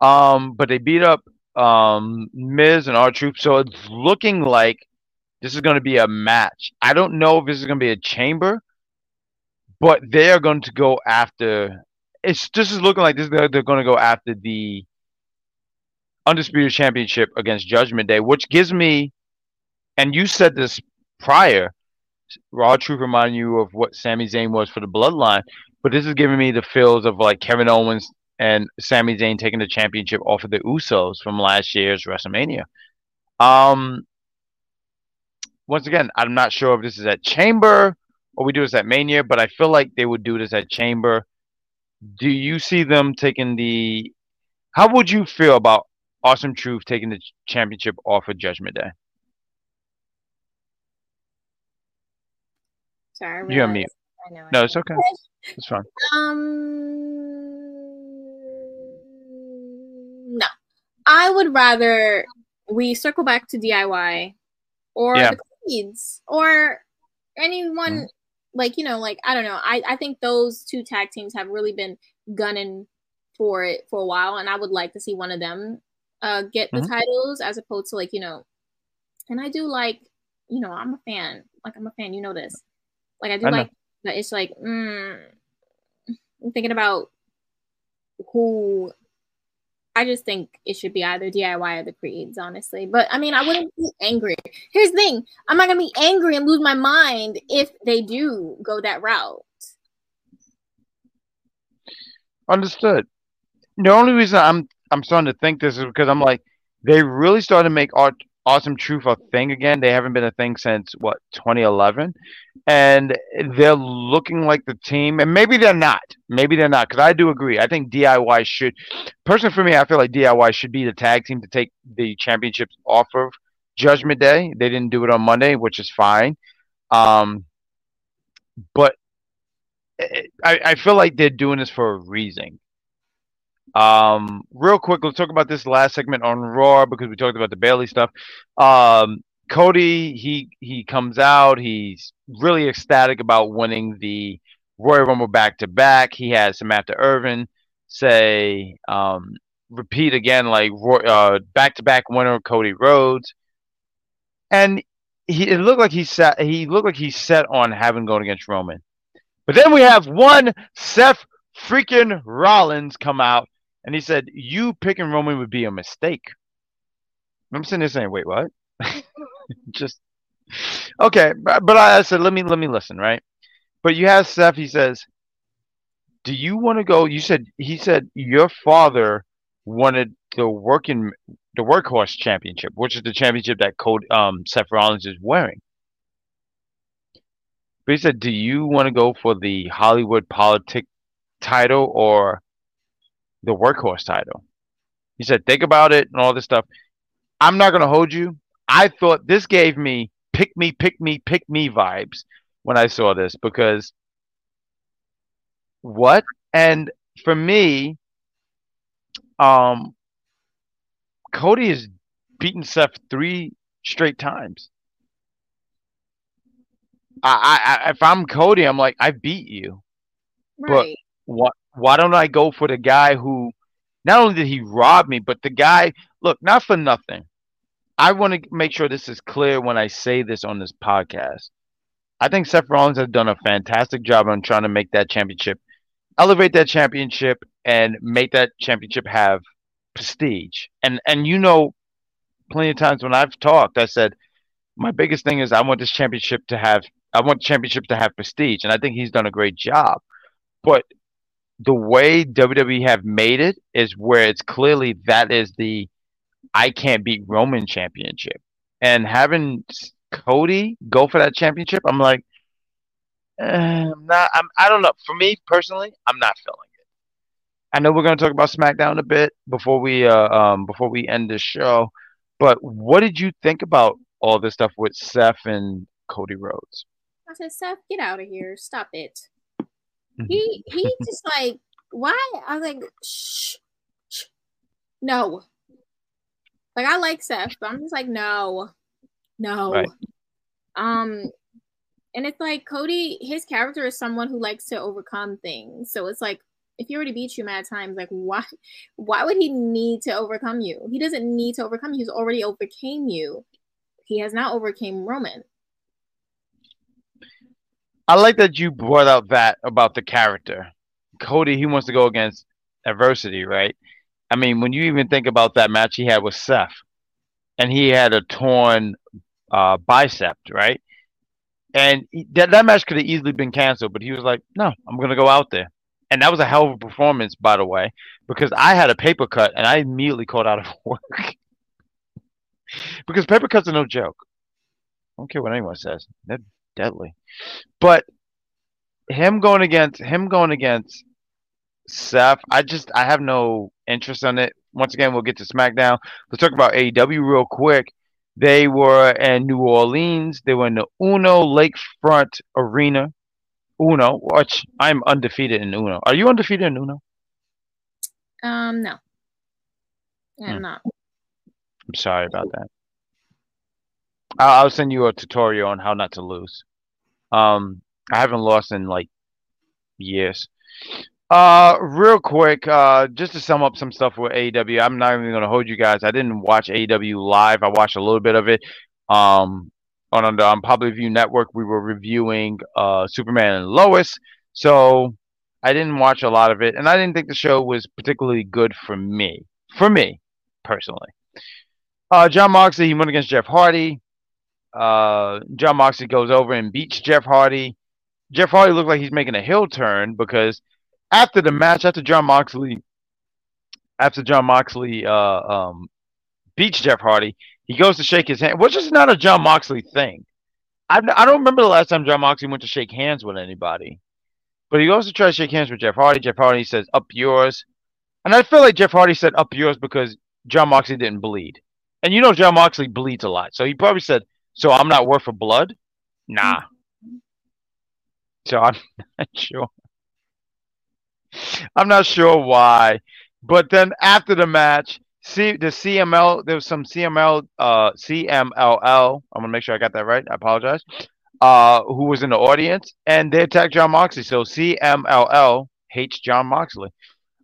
Um, but they beat up um, Miz and R-Truth, so it's looking like this is going to be a match. I don't know if this is going to be a chamber, but they are going to go after it's this is looking like this. They're, they're going to go after the undisputed championship against Judgment Day, which gives me, and you said this prior. R-Truth reminding you of what Sami Zayn was for the Bloodline, but this is giving me the feels of like Kevin Owens and Sami Zayn taking the championship off of the Usos from last year's WrestleMania. Um, once again, I'm not sure if this is at Chamber or we do this at Mania, but I feel like they would do this at Chamber. Do you see them taking the? How would you feel about Awesome Truth taking the championship off of Judgment Day? Sorry, you're me. I know. No, know. it's okay. It's fine. Um, no, I would rather we circle back to DIY or Yeah. the Creeds or anyone Mm-hmm. Like you know, like I don't know. I I think those two tag teams have really been gunning for it for a while, and I would like to see one of them uh get the Mhm. titles as opposed to like you know. And I do like you know I'm a fan. Like I'm a fan. You know this. Like I do I like that. It's like mm, I'm thinking about who I just think it should be either DIY or the Creeds, honestly. But I mean, I wouldn't be angry. Here's the thing I'm not going to be angry and lose my mind if they do go that route. Understood. The only reason I'm I'm starting to think this is because I'm like they really started to make art awesome truth a thing again. They haven't been a thing since what 2011, and they're looking like the team. And maybe they're not. Maybe they're not because I do agree. I think DIY should, personally for me, I feel like DIY should be the tag team to take the championships off of Judgment Day. They didn't do it on Monday, which is fine. Um, but I, I feel like they're doing this for a reason. Um, real quick, let's talk about this last segment on Raw because we talked about the Bayley stuff. Um, Cody, he he comes out, he's really ecstatic about winning the Royal Rumble back to back. He has Samantha Irvin say, um, repeat again, like uh, back to back winner Cody Rhodes, and he it looked like he sat he looked like he's set on having going against Roman. But then we have one Seth freaking Rollins come out and he said, You picking Roman would be a mistake. I'm sitting there saying, Wait, what? Just okay, but, I said, Let me let me listen, right? But you have Seth, he says, Do you want to go? You said he said your father wanted the working the workhorse championship, which is the championship that Code um Seth Rollins is wearing. But he said, "Do you want to go for the Hollywood politic title or the workhorse title?" He said, "Think about it and all this stuff." I'm not gonna hold you. I thought this gave me pick me, pick me, pick me vibes when I saw this because what? And for me, um, Cody has beaten Seth three straight times. I, I, if I'm Cody, I'm like, I beat you. Right. What? Why don't I go for the guy who, not only did he rob me, but the guy. Look, not for nothing. I want to make sure this is clear when I say this on this podcast. I think Seth Rollins has done a fantastic job on trying to make that championship, elevate that championship, and make that championship have prestige. And and you know, plenty of times when I've talked, I said my biggest thing is I want this championship to have I want the championship to have prestige, and I think he's done a great job. But the way WWE have made it is where it's clearly that is the I can't beat Roman championship, and having Cody go for that championship, I'm like, eh, I'm not. I'm. I don't know. For me personally, I'm not feeling it. I know we're going to talk about SmackDown a bit before we uh, um before we end this show, but what did you think about all this stuff with Seth and Cody Rhodes? I said, Seth, get out of here. Stop it. Mhm. He he just like, why? I was like, shh, shh. No. Like I like Seth, but I'm just like, no. No. Right. Um and it's like Cody, his character is someone who likes to overcome things. So it's like if he already beat you mad times, like why why would he need to overcome you? He doesn't need to overcome you. He's already overcame you. He has not overcame Roman. I like that you brought out that about the character Cody he wants to go against adversity, right? I mean, when you even think about that match he had with Seth, and he had a torn uh, bicep, right? And he, that that match could have easily been canceled, but he was like, "No, I'm gonna go out there." And that was a hell of a performance, by the way, because I had a paper cut and I immediately called out of work because paper cuts are no joke. I don't care what anyone says; they're deadly. But him going against him going against Seth, I just I have no interest in it. Once again, we'll get to SmackDown. Let's talk about AEW real quick. They were in New Orleans. They were in the Uno Lakefront Arena. Uno, which I'm undefeated in Uno. Are you undefeated in Uno? Um, no, I'm Hmm. not. I'm sorry about that. I'll, I'll send you a tutorial on how not to lose. Um, I haven't lost in like years. Uh, real quick, uh, just to sum up some stuff with AEW, I'm not even gonna hold you guys. I didn't watch AEW live. I watched a little bit of it. Um, on on the on Public View Network, we were reviewing uh Superman and Lois, so I didn't watch a lot of it, and I didn't think the show was particularly good for me. For me, personally. Uh, Jon Moxley, he went against Jeff Hardy. Uh, Jon Moxley goes over and beats Jeff Hardy. Jeff Hardy looked like he's making a heel turn because after the match, after Jon Moxley, after Jon Moxley uh, um, beats Jeff Hardy, he goes to shake his hand, which is not a Jon Moxley thing. I, I don't remember the last time Jon Moxley went to shake hands with anybody, but he goes to try to shake hands with Jeff Hardy. Jeff Hardy says, "Up yours," and I feel like Jeff Hardy said, "Up yours" because Jon Moxley didn't bleed, and you know Jon Moxley bleeds a lot, so he probably said, "So I'm not worth a blood." Nah. So I'm not sure. I'm not sure why. But then after the match, see the CML, there was some CML, uh, CMLL. I'm gonna make sure I got that right. I apologize. Uh, who was in the audience, and they attacked Jon Moxley. So CMLL hates Jon Moxley.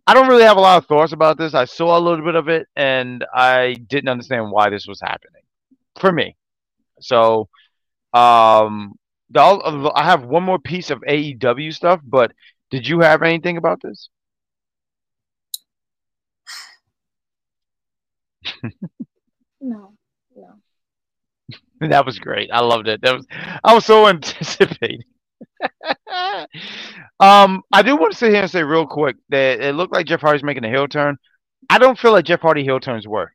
I don't really have a lot of thoughts about this. I saw a little bit of it, and I didn't understand why this was happening for me. So, um, the, I have one more piece of AEW stuff, but did you have anything about this? No, no. That was great. I loved it. That was I was so anticipating. um, I do want to sit here and say real quick that it looked like Jeff Hardy's making a heel turn. I don't feel like Jeff Hardy heel turns work.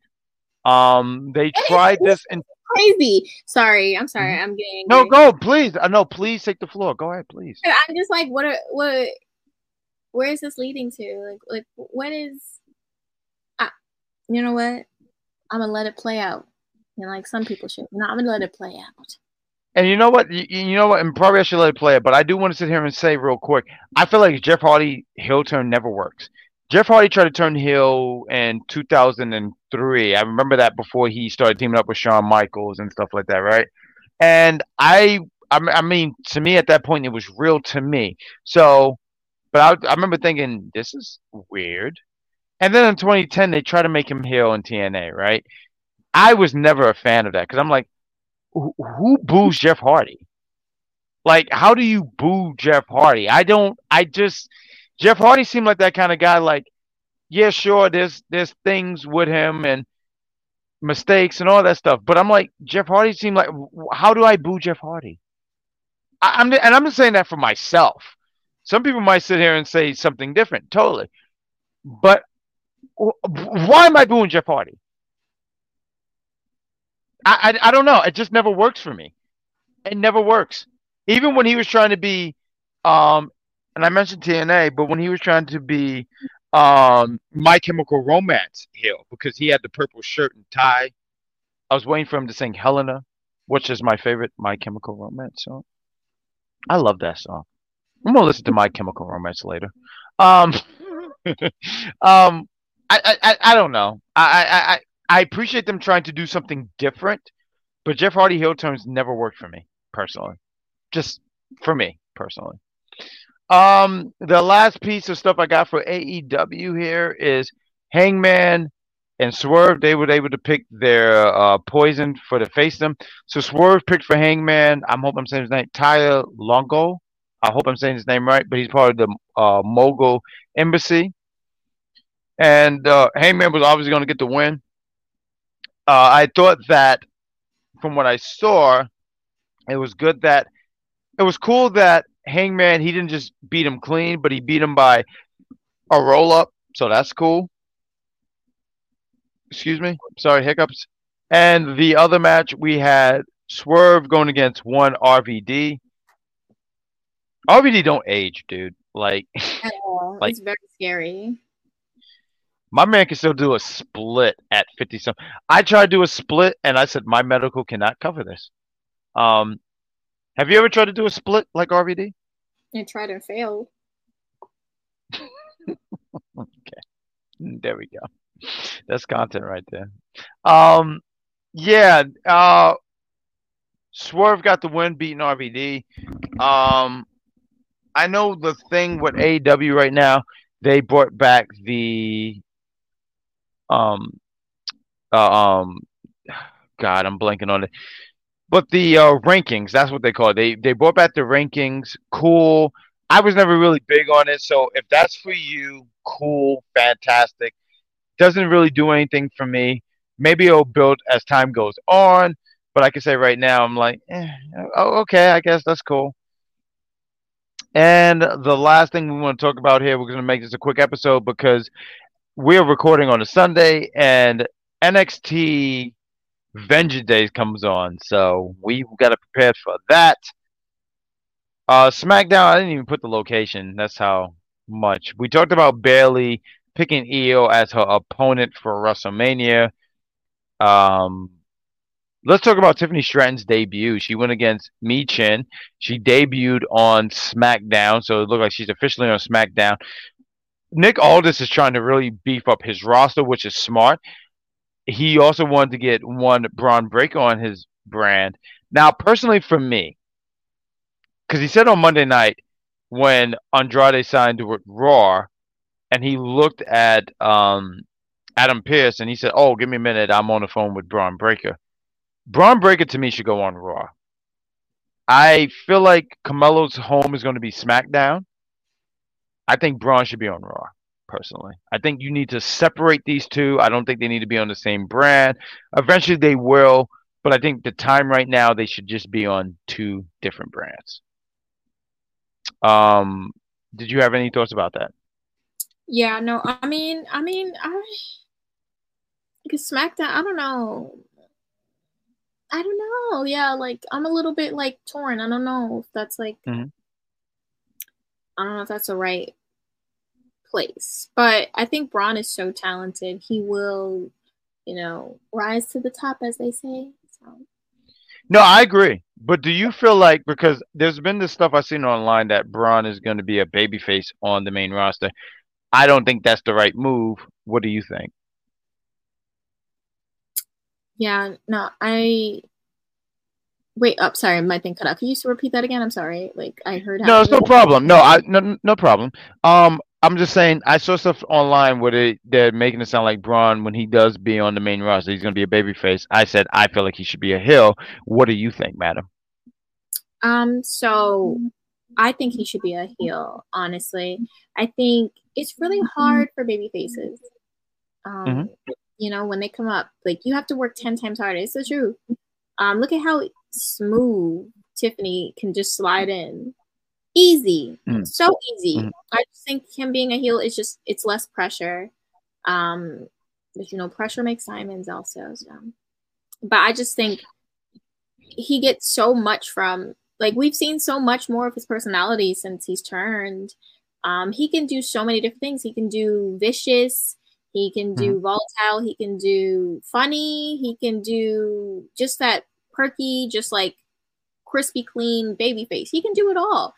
Um, they tried this and Crazy. Sorry, I'm sorry. I'm getting no, angry. go please. Uh, no, please take the floor. Go ahead, please. I'm just like, what? Are, what? Where is this leading to? Like, like what is? I, you know what? I'm gonna let it play out. And like some people should. No, I'm gonna let it play out. And you know what? You, you know what? And probably I should let it play it, but I do want to sit here and say real quick. I feel like Jeff Hardy heel turn never works. Jeff Hardy tried to turn heel in 2003. I remember that before he started teaming up with Shawn Michaels and stuff like that, right? And I, I, mean, to me at that point, it was real to me. So, but I, I remember thinking this is weird. And then in 2010, they tried to make him heel in TNA, right? I was never a fan of that because I'm like, who, who boos Jeff Hardy? Like, how do you boo Jeff Hardy? I don't. I just Jeff Hardy seemed like that kind of guy. Like, yeah, sure, there's there's things with him and mistakes and all that stuff. But I'm like, Jeff Hardy seemed like, how do I boo Jeff Hardy? I, I'm and I'm just saying that for myself. Some people might sit here and say something different, totally. But why am I booing Jeff Hardy? I, I I don't know. It just never works for me. It never works. Even when he was trying to be, um, and I mentioned TNA, but when he was trying to be, um, My Chemical Romance heel because he had the purple shirt and tie. I was waiting for him to sing Helena, which is my favorite My Chemical Romance song. I love that song. I'm gonna listen to My Chemical Romance later. Um, um, I, I, I don't know. I, I, I, I appreciate them trying to do something different, but Jeff Hardy heel turns never worked for me personally. Just for me personally. Um, the last piece of stuff I got for AEW here is Hangman and Swerve. They were able to pick their uh, poison for to face them. So Swerve picked for Hangman. I'm hoping I'm saying his name. Tyler Longo. I hope I'm saying his name right, but he's part of the uh, Mogul Embassy. And uh, Hangman was obviously going to get the win. Uh, I thought that from what I saw, it was good that it was cool that Hangman he didn't just beat him clean, but he beat him by a roll up. So that's cool. Excuse me. Sorry, hiccups. And the other match we had Swerve going against one RVD. RVD don't age, dude. Like. Like- it's very scary. my man can still do a split at 50 something. I tried to do a split and I said my medical cannot cover this. Um have you ever tried to do a split like RVD? I tried and failed. Okay. There we go. That's content right there. Um yeah, uh Swerve got the win beating RVD. Um I know the thing with AEW right now, they brought back the um uh, um God, I'm blanking on it. But the uh, rankings, that's what they call it. They they brought back the rankings. Cool. I was never really big on it, so if that's for you, cool, fantastic. Doesn't really do anything for me. Maybe it'll build as time goes on, but I can say right now, I'm like, eh, oh, okay, I guess that's cool. And the last thing we want to talk about here, we're going to make this a quick episode because we're recording on a Sunday and NXT Vengeance Days comes on, so we got to prepare for that. Uh, SmackDown, I didn't even put the location. That's how much we talked about Bayley picking Iyo as her opponent for WrestleMania. Um, let's talk about Tiffany Stratton's debut. She went against Michin. She debuted on SmackDown, so it looked like she's officially on SmackDown. Nick Aldis is trying to really beef up his roster, which is smart. He also wanted to get one Bron Breakker on his brand. Now, personally, for me, because he said on Monday night when Andrade signed with Raw, and he looked at um, Adam Pearce and he said, "Oh, give me a minute. I'm on the phone with Bron Breakker." Bron Breakker to me should go on Raw. I feel like Carmelo's home is going to be SmackDown. I think Bron should be on Raw, personally. I think you need to separate these two. I don't think they need to be on the same brand. Eventually they will, but I think the time right now they should just be on two different brands. Um, did you have any thoughts about that? Yeah, no, I mean, I mean, I because SmackDown, I don't know. I don't know. Yeah, like I'm a little bit like torn. I don't know if that's like Mhm. I don't know if that's the right place. But I think Bron is so talented. He will, you know, rise to the top as they say. So No, I agree. But do you feel like because there's been this stuff I've seen online that Bron is going to be a babyface on the main roster? I don't think that's the right move. What do you think? yeah, no, I wait up, sorry, my thing cut out. Can you repeat that again? I'm sorry. Like I heard No, it's no problem. No, I no no problem. Um, I'm just saying I saw stuff online where they they're making it sound like Bron when he does be on the main roster, he's going to be a babyface. I said I feel like he should be a heel. What do you think, madam? Um, so I think he should be a heel, honestly. I think it's really hard for baby faces. Um, Mhm. you know, when they come up, like you have to work 10 times harder. It's the truth. Um, look at how smooth Tiffany can just slide in. Easy. Mhm. So easy. Mhm. I just think him being a heel is just it's less pressure. Um, but you know, pressure makes diamonds also. So but I just think he gets so much from like we've seen so much more of his personality since he's turned. Um, he can do so many different things. He can do vicious, he can do volatile, he can do funny, he can do just that perky, just like crispy clean baby face. He can do it all.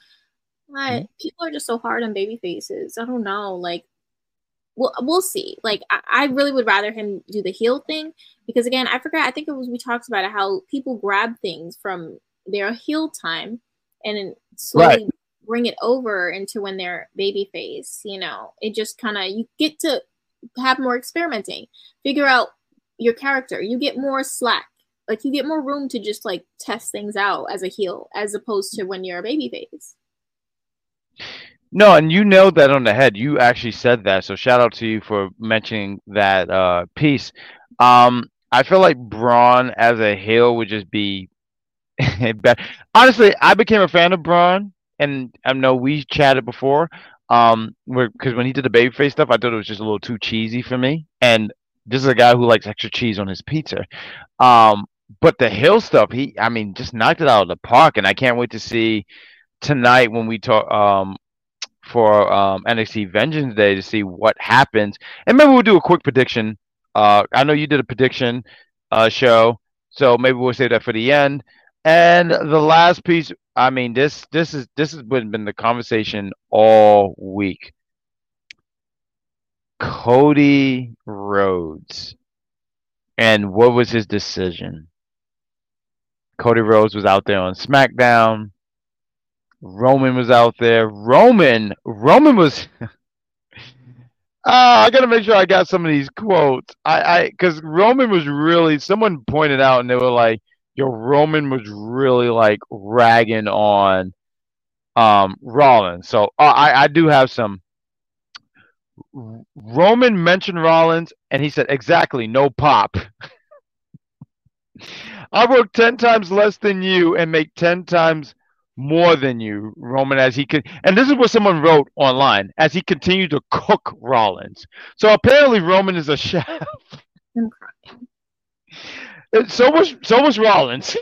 But mm-hmm. people are just so hard on baby faces. I don't know. Like we'll we'll see. Like I, I really would rather him do the heel thing because again, I forgot. I think it was we talked about it how people grab things from their heel time and then slowly bring it over into when they're baby face. You know, it just kind of you get to have more experimenting, figure out your character. You get more slack. Like you get more room to just like test things out as a heel, as opposed to when you're a baby face. No, and you nailed that on the head. You actually said that. So shout out to you for mentioning that uh, piece. Um, I feel like Bron as a heel would just be bad. Honestly, I became a fan of Bron, and I know we chatted before. Um, because when he did the babyface stuff, I thought it was just a little too cheesy for me. And this is a guy who likes extra cheese on his pizza. Um, but the heel stuff, he, I mean, just knocked it out of the park, and I can't wait to see tonight when we talk um for um NXT Vengeance Day to see what happens. And maybe we'll do a quick prediction. Uh, I know you did a prediction uh show, so maybe we'll save that for the end. And the last piece, I mean, this this is this has been, been the conversation all week. Cody Rhodes. And what was his decision? Cody Rhodes was out there on SmackDown. Roman was out there. Roman, Roman was. uh, I gotta make sure I got some of these quotes. I, I, because Roman was really. Someone pointed out, and they were like, "Yo, Roman was really like ragging on, um, Rollins." So uh, I, I do have some. Roman mentioned Rollins, and he said, "Exactly, no pop." I work 10 times less than you and make 10 times more than you, Roman, as he could. And this is what someone wrote online as he continued to cook Rollins. So apparently, Roman is a chef. I'm crying. So was so was Rollins.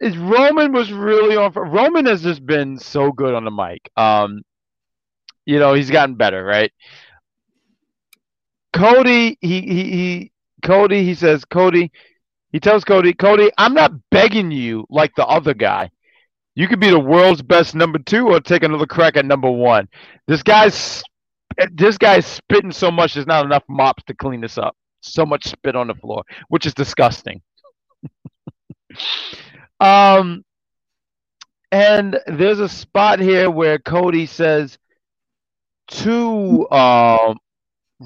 is Roman was really on. Roman has just been so good on the mic. Um, you know he's gotten better, right? Cody, he he he Cody, he says, Cody, he tells Cody, Cody, I'm not begging you like the other guy. You could be the world's best number two or take another crack at number one. This guy's this guy's spitting so much there's not enough mops to clean this up. So much spit on the floor, which is disgusting. um and there's a spot here where Cody says to um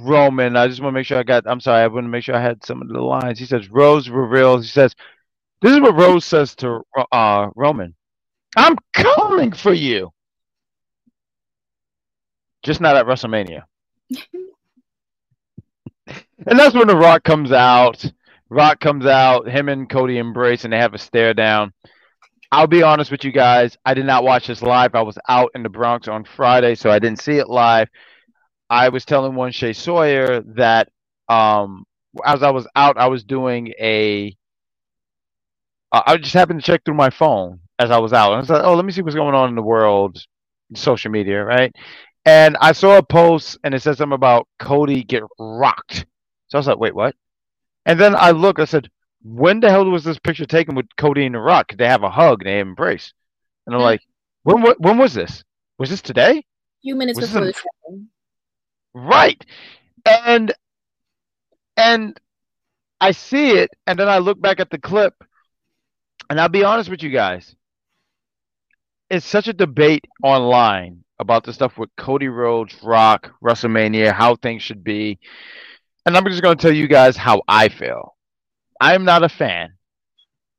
Roman. I just want to make sure I got. I'm sorry. I want to make sure I had some of the lines. He says Rose reveals. He says, "This is what Rhodes says to uh, Roman. I'm coming for you." Just not at WrestleMania. and that's when the Rock comes out. Rock comes out. Him and Cody embrace, and they have a stare down. I'll be honest with you guys. I did not watch this live. I was out in the Bronx on Friday, so I didn't see it live. I was telling one Shay Sawyer that um, as I was out, I was doing a. Uh, I just happened to check through my phone as I was out, and I was like, "Oh, let me see what's going on in the world, social media, right?" And I saw a post, and it said something about Cody get rocked. So I was like, "Wait, what?" And then I look. I said, "When the hell was this picture taken with Cody and the Rock? They have a hug, they embrace." And I'm like, "When? When was this? Was this today?" A few minutes was before the show. Right. And and I see it and then I look back at the clip and I'll be honest with you guys. It's such a debate online about the stuff with Cody Rhodes, Rock, WrestleMania, how things should be. And I'm just going to tell you guys how I feel. I'm not a fan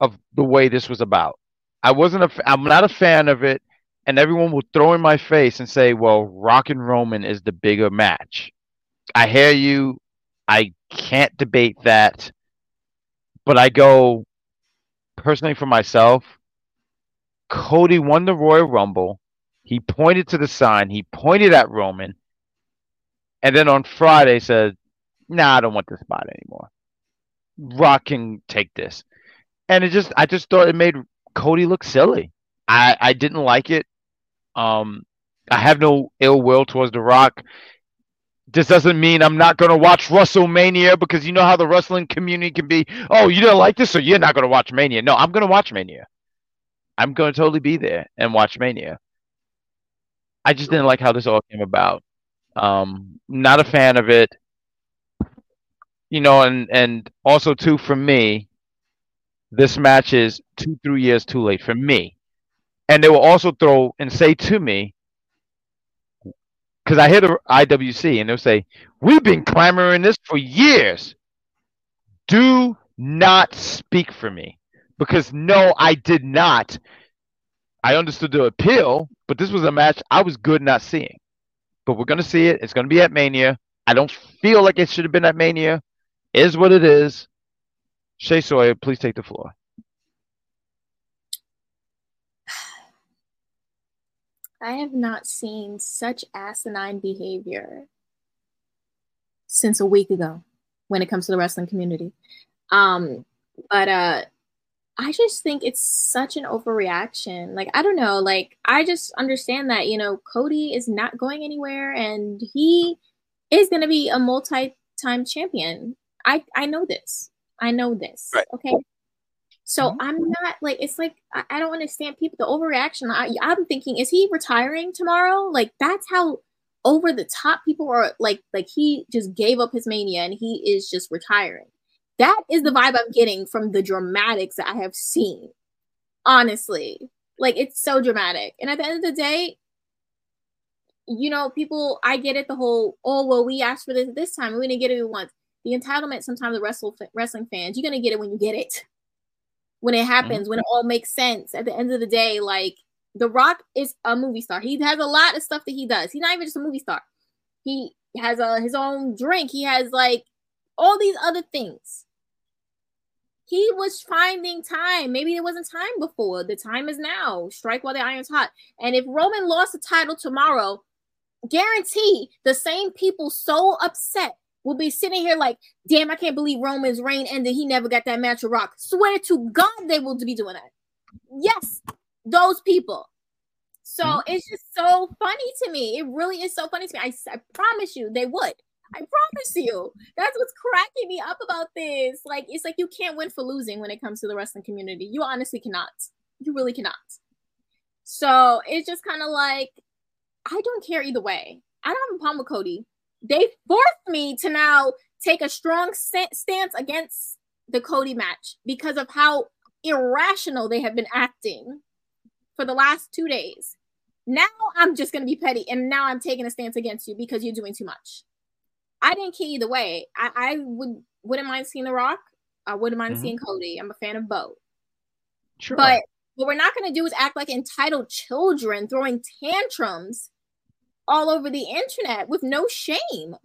of the way this was about. I wasn't a I'm not a fan of it and everyone will throw in my face and say, well, Rock and Roman is the bigger match. I hear you. I can't debate that. But I go personally for myself. Cody won the Royal Rumble. He pointed to the sign. He pointed at Roman. And then on Friday said, nah, I don't want this spot anymore. Rock can take this. And it just I just thought it made Cody look silly. I, I didn't like it. Um, I have no ill will towards The Rock. This doesn't mean I'm not going to watch WrestleMania because you know how the wrestling community can be. Oh, you don't like this, so you're not going to watch Mania. No, I'm going to watch Mania. I'm going to totally be there and watch Mania. I just didn't like how this all came about. Um, not a fan of it. You know, and and also too for me, this match is two three years too late for me and they will also throw and say to me, because I hit the IWC and they'll say, We've been clamoring this for years. Do not speak for me. Because no, I did not. I understood the appeal, but this was a match I was good not seeing. But we're gonna see it. It's gonna be at Mania. I don't feel like it should have been at Mania. It is what it is. Shay Sawyer, please take the floor. I have not seen such asinine behavior since a week ago when it comes to the wrestling community. Um, but uh I just think it's such an overreaction. Like, I don't know. Like, I just understand that, you know, Cody is not going anywhere and he is going to be a multi time champion. I, I know this. I know this. Right. Okay. So mm-hmm. I'm not like, it's like, I, I don't understand people, the overreaction. I, I'm thinking, is he retiring tomorrow? Like, that's how over the top people are like, like he just gave up his mania and he is just retiring. That is the vibe I'm getting from the dramatics that I have seen. Honestly, like it's so dramatic. And at the end of the day, you know, people, I get it. The whole, oh well, we asked for this this time, we didn't get it once. The entitlement. Sometimes the wrestle, wrestling fans, you're gonna get it when you get it. When it happens, mm-hmm. when it all makes sense. At the end of the day, like The Rock is a movie star. He has a lot of stuff that he does. He's not even just a movie star. He has a, his own drink. He has like all these other things he was finding time. Maybe it wasn't time before. The time is now. Strike while the iron's hot. And if Roman lost the title tomorrow, guarantee the same people so upset will be sitting here like, damn, I can't believe Roman's reign ended. He never got that match with Rock. Swear to God, they will be doing that. Yes, those people. So mm-hmm. it's just so funny to me. It really is so funny to me. I, I promise you, they would. I promise you. That's what's cracking me up about this. Like, it's like you can't win for losing when it comes to the wrestling community. You honestly cannot. You really cannot. So it's just kind of like, I don't care either way. I don't have a problem with Cody. They forced me to now take a strong stance against the Cody match because of how irrational they have been acting for the last two days. Now I'm just going to be petty and now I'm taking a stance against you because you're doing too much. I didn't care either way. I, I would wouldn't mind seeing The Rock. I wouldn't mind mm-hmm. seeing Cody. I'm a fan of both. Sure. But what we're not going to do is act like entitled children throwing tantrums all over the internet with no shame.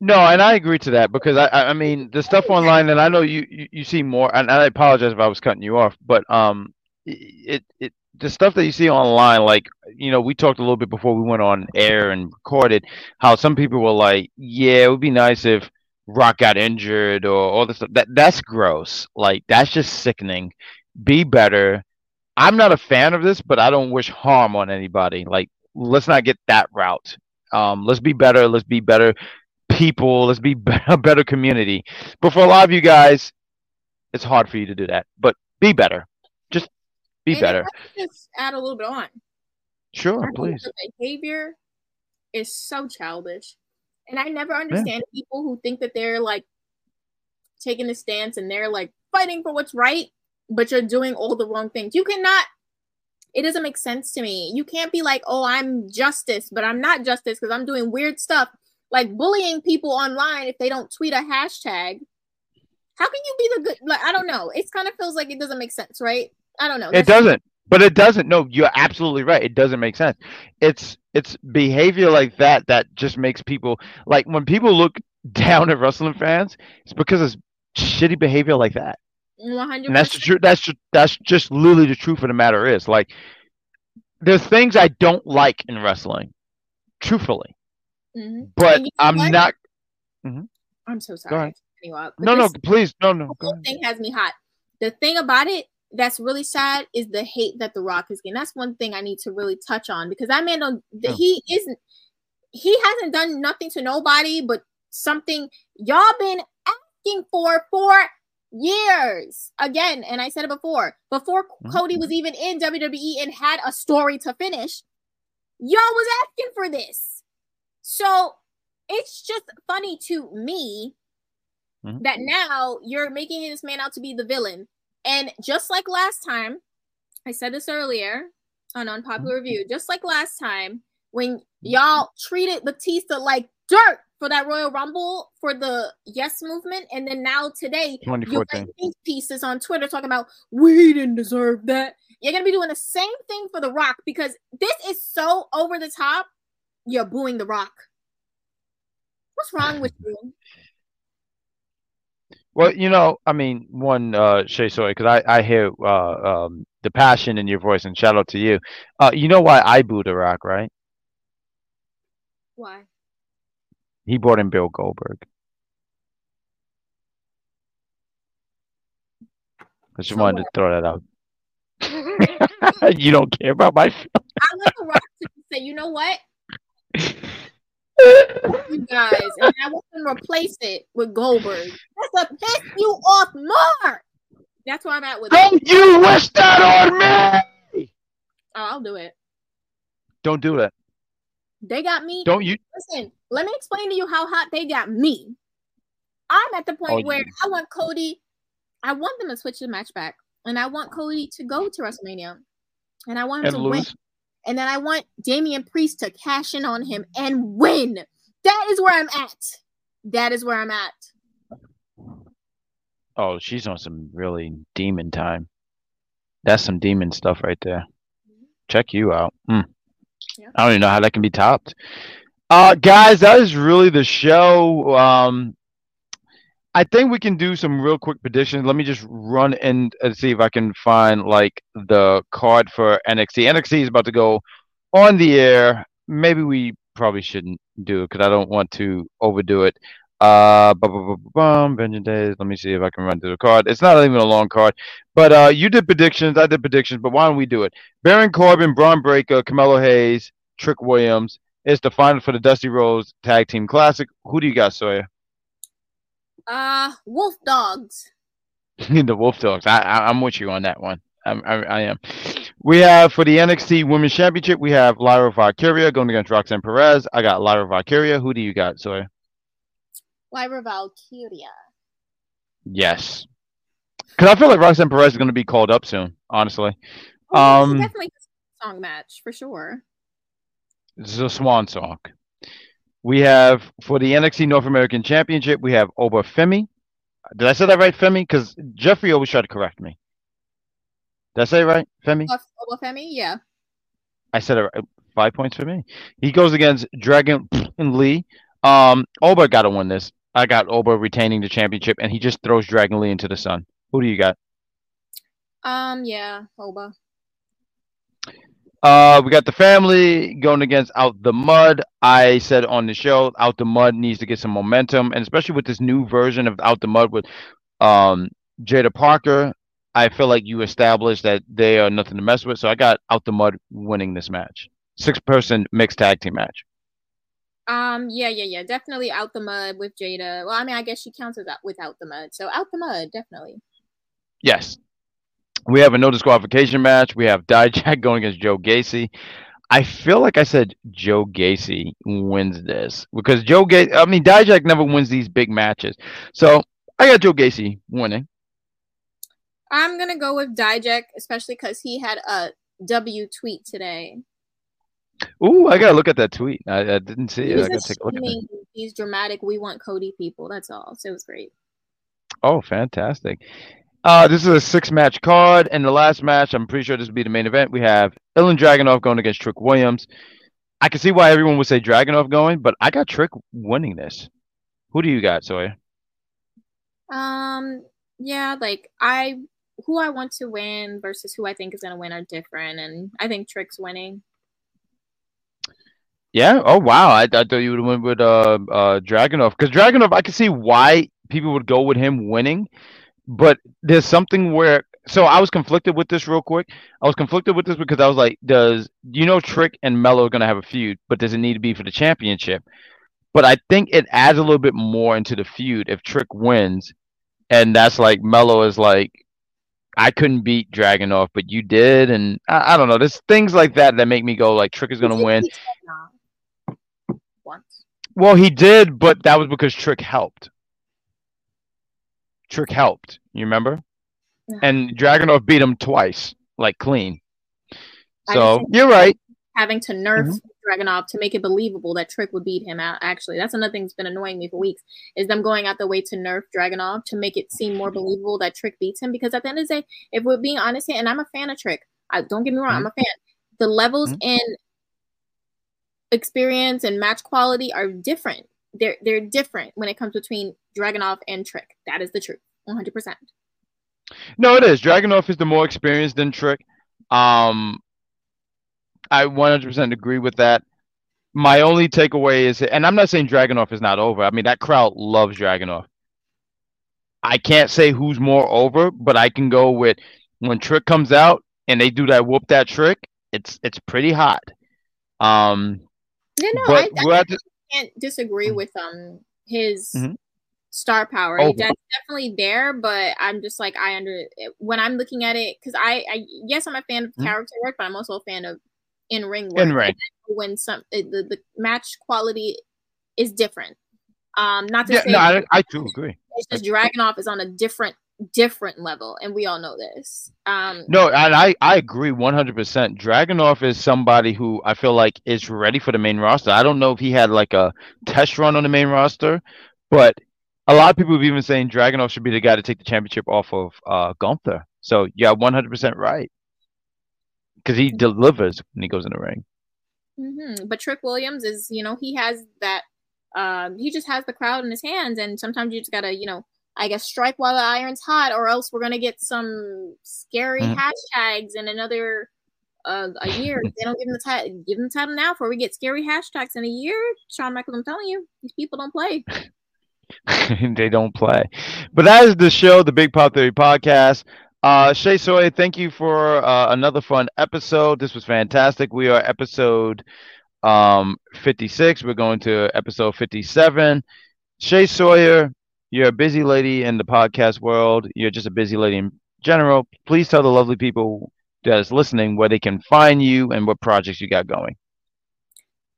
No, and I agree to that because I, I mean the stuff online, and I know you, you, you see more, and I apologize if I was cutting you off, but um, it it the stuff that you see online, like you know, we talked a little bit before we went on air and recorded how some people were like, "Yeah, it would be nice if Rock got injured or all this stuff." That that's gross. Like that's just sickening. Be better. I'm not a fan of this, but I don't wish harm on anybody. Like let's not get that route. Um, let's be better. Let's be better people. Let's be a better community. But for a lot of you guys, it's hard for you to do that. But be better. Just be and better. Just add a little bit on. Sure, please. The behavior is so childish, and I never understand yeah. people who think that they're like taking a stance and they're like fighting for what's right, but you're doing all the wrong things. You cannot. It doesn't make sense to me. You can't be like, "Oh, I'm justice," but I'm not justice because I'm doing weird stuff, like bullying people online if they don't tweet a hashtag. How can you be the good? Like, I don't know. It kind of feels like it doesn't make sense, right? I don't know. It doesn't. But it doesn't. No, you're absolutely right. It doesn't make sense. It's it's behavior like that that just makes people like when people look down at wrestling fans, it's because it's shitty behavior like that. 100%. And that's the truth. That's that's just literally the truth of the matter is like there's things I don't like in wrestling, truthfully. Mm-hmm. But I'm like, not. Mm-hmm. I'm so sorry. No, no, please, no, no. The whole thing has me hot. The thing about it that's really sad is the hate that The Rock is getting. That's one thing I need to really touch on because that man don't yeah. he isn't he hasn't done nothing to nobody but something y'all been asking for for years again and i said it before before mm-hmm. cody was even in wwe and had a story to finish y'all was asking for this so it's just funny to me mm-hmm. that now you're making this man out to be the villain and just like last time, I said this earlier on Unpopular mm-hmm. Review, just like last time, when y'all treated Batista like dirt for that Royal Rumble for the Yes movement, and then now today you're 2014. pieces on Twitter talking about we didn't deserve that. You're gonna be doing the same thing for The Rock because this is so over the top. You're booing The Rock. What's wrong with you? Well, you know, I mean, one, uh, Shay Soy, because I, I hear uh, um, the passion in your voice, and shout out to you. Uh, you know why I booed The Rock, right? Why? He brought in Bill Goldberg. I just wanted to throw that out. you don't care about my I want The Rock to say, you know what, you guys, and I want them to replace it with Goldberg. That's to piss you off more. That's where I'm at with it. Don't you wish that on me? Oh, I'll do it. Don't do that. They got me. Don't you? Listen, let me explain to you how hot they got me. I'm at the point Oh, where yeah. I want Cody. I want them to switch the match back, and I want Cody to go to WrestleMania, and I want him And to win. And then I want Damian Priest to cash in on him and win. That is where I'm at. That is where I'm at. Oh, she's on some really demon time. That's some demon stuff right there. Check you out. Hmm. Yeah. I don't even know how that can be topped. Uh, guys, that is really the show. Um, I think we can do some real quick predictions. Let me just run and see if I can find like the card for NXT. NXT is about to go on the air. Maybe we probably shouldn't do it because I don't want to overdo it. Uh, bum, Vengeance Days. Let me see if I can run through the card. It's not even a long card, but uh, you did predictions. I did predictions, but why don't we do it? Baron Corbin, Bron Breakker, Carmelo Hayes, Trick Williams. It's the final for the Dusty Rhodes Tag Team Classic. Who do you got, Sawyer? Uh, Wolf Dogs. the Wolf Dogs. I, I, I'm with you on that one. I'm, I, I am. We have for the NXT Women's Championship, we have Lyra Valkyria going against Roxanne Perez. I got Lyra Valkyria. Who do you got, Sawyer? Lyra Valkyria. Yes. Because I feel like Roxanne Perez is going to be called up soon, honestly. Oh, Um, definitely a song match for sure. This is a swan song. We have for the NXT North American Championship, we have Oba Femi. Did I say that right, Femi? Because Jeffrey always tried to correct me. Did I say it right, Femi? Obafemi, yeah. I said it right. Five points for me. He goes against Dragon and Lee. Um, Oba got to win this. I got Oba retaining the championship, and he just throws Dragon Lee into the sun. Who do you got? Um, yeah, Oba. Uh, we got the family going against Out the Mud. I said on the show, Out the Mud needs to get some momentum, and especially with this new version of Out the Mud with um Jada Parker, I feel like you established that they are nothing to mess with. So I got Out the Mud winning this match, six person mixed tag team match. Um, yeah, yeah, yeah. Definitely out the mud with Jada. Well, I mean, I guess she counts as out without the mud. So out the mud, definitely. Yes. We have a no disqualification match. We have Dijak going against Joe Gacy. I feel like I said Joe Gacy wins this because Joe Gacy, I mean, Dijak never wins these big matches. So I got Joe Gacy winning. I'm gonna go with Dijak, especially because he had a W tweet today. Ooh, I got to look at that tweet. I, I didn't see it. was I gotta take a look at screaming these dramatic "We want Cody" people. That's all. So it was great. Oh, fantastic. Uh, this is a six match card. And the last match, I'm pretty sure this will be the main event. We have Ilja Dragunov going against Trick Williams. I can see why everyone would say Dragunov going, but I got Trick winning this. Who do you got, Sawyer? Um, yeah, like I who I want to win versus who I think is gonna win are different, and I think Trick's winning. Yeah. Oh wow. I, I thought you would have went with uh uh Dragunov because Dragunov, I can see why people would go with him winning, but there's something where. So I was conflicted with this real quick. I was conflicted with this because I was like, does you know Trick and Melo are gonna have a feud, but does it need to be for the championship? But I think it adds a little bit more into the feud if Trick wins, and that's like Melo is like, I couldn't beat Dragunov, but you did, and I, I don't know. There's things like that that make me go like Trick is gonna win. Beat Nah. Once. Well, he did, but that was because Trick helped. Trick helped. You remember? Yeah. And Dragunov beat him twice, like clean. So you're right. Having to nerf Mhm. Dragunov to make it believable that Trick would beat him out. Actually, that's another thing that's been annoying me for weeks is them going out the way to nerf Dragunov to make it seem more believable that Trick beats him. Because at the end of the day, if we're being honest here, and I'm a fan of Trick, I, don't get me wrong, mm-hmm. I'm a fan. The levels mm-hmm. in experience and match quality are different. They're they're different when it comes between Dragunov and Trick. That is the truth, 100. percent No, it is. Dragunov is the more experienced than Trick. Um, I 100% agree with that. My only takeaway is, and I'm not saying Dragunov is not over. I mean, that crowd loves Dragunov. I can't say who's more over, but I can go with when Trick comes out and they do that whoop that trick. It's it's pretty hot. Um, you know, I, I can't disagree with um his mm-hmm. star power. Oh. That's definitely there, but I'm just like I under when I'm looking at it because I, I yes I'm a fan of mm-hmm. character work, but I'm also a fan of in ring In ring when some the, the match quality is different. Um, not to yeah, say no, I, I do agree. It's just Dragunov is on a different different level, and we all know this. Um, no, and I I agree one hundred percent. Dragunov is somebody who I feel like is ready for the main roster. I don't know if he had like a test run on the main roster, but a lot of people have even saying Dragunov should be the guy to take the championship off of uh, Gunther. So yeah, one hundred percent right because he delivers when he goes in the ring. Mm-hmm. But Trick Williams is, you know, he has that. Um, he just has the crowd in his hands, and sometimes you just gotta, you know, I guess strike while the iron's hot, or else we're gonna get some scary mm-hmm. hashtags in another uh, a year. they don't give them the title, give him the title now before we get scary hashtags in a year. Shawn Michaels, I'm telling you, these people don't play. they don't play. But that is the show, the Big Pop Theory podcast. Uh, Shay Soy, thank you for uh, another fun episode. This was fantastic. We are episode um 56. We're going to episode 57. Shay Sawyer, you're a busy lady in the podcast world. You're just a busy lady in general. Please tell the lovely people that is listening where they can find you and what projects you got going.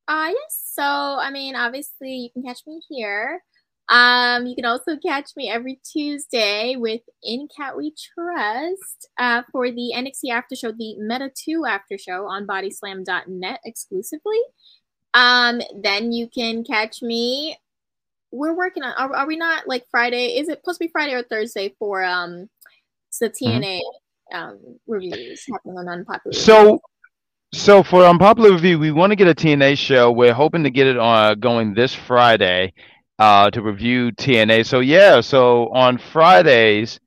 Uh yes. So I mean, obviously you can catch me here. Um, you can also catch me every Tuesday with In Cat We Trust uh, for the NXT After Show, the Meta 2 After Show on Bodyslam.net exclusively. Um, then you can catch me. We're working on. Are, are, we not like Friday? Is it supposed to be Friday or Thursday for um the TNA mm-hmm. um reviews happening on Unpopular? So. So for unpopular review, we want to get a TNA show. We're hoping to get it on uh, going this Friday, uh, to review TNA. So yeah, so on Fridays,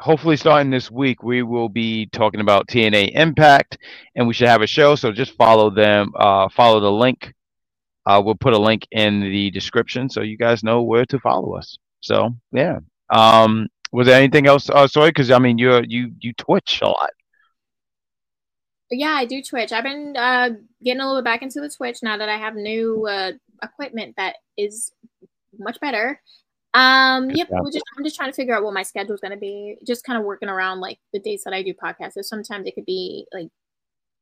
hopefully starting this week, we will be talking about TNA Impact, and we should have a show. So just follow them, uh, follow the link. Uh, we'll put a link in the description so you guys know where to follow us. So yeah. Um, was there anything else? Uh, sorry, because I mean you you you Twitch a lot. Yeah, I do Twitch. I've been uh, getting a little bit back into the Twitch now that I have new uh, equipment that is much better. Um, yep, just I'm just trying to figure out what my schedule is gonna be. Just kind of working around like the days that I do podcasts. So sometimes it could be like,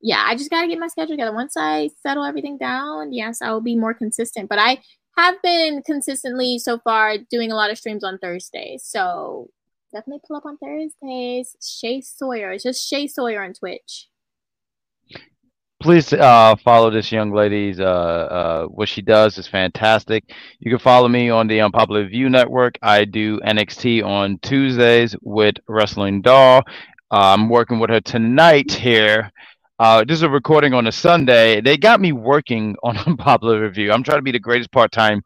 yeah, I just gotta get my schedule together. Once I settle everything down, yes, I will be more consistent. But I have been consistently so far doing a lot of streams on Thursdays. So definitely pull up on Thursdays. Shay Sawyer. It's just Shay Sawyer on Twitch please uh, follow this young lady's uh, uh, what she does is fantastic you can follow me on the unpopular view network i do nxt on tuesdays with wrestling doll i'm working with her tonight here uh, this is a recording on a sunday they got me working on unpopular review i'm trying to be the greatest part-time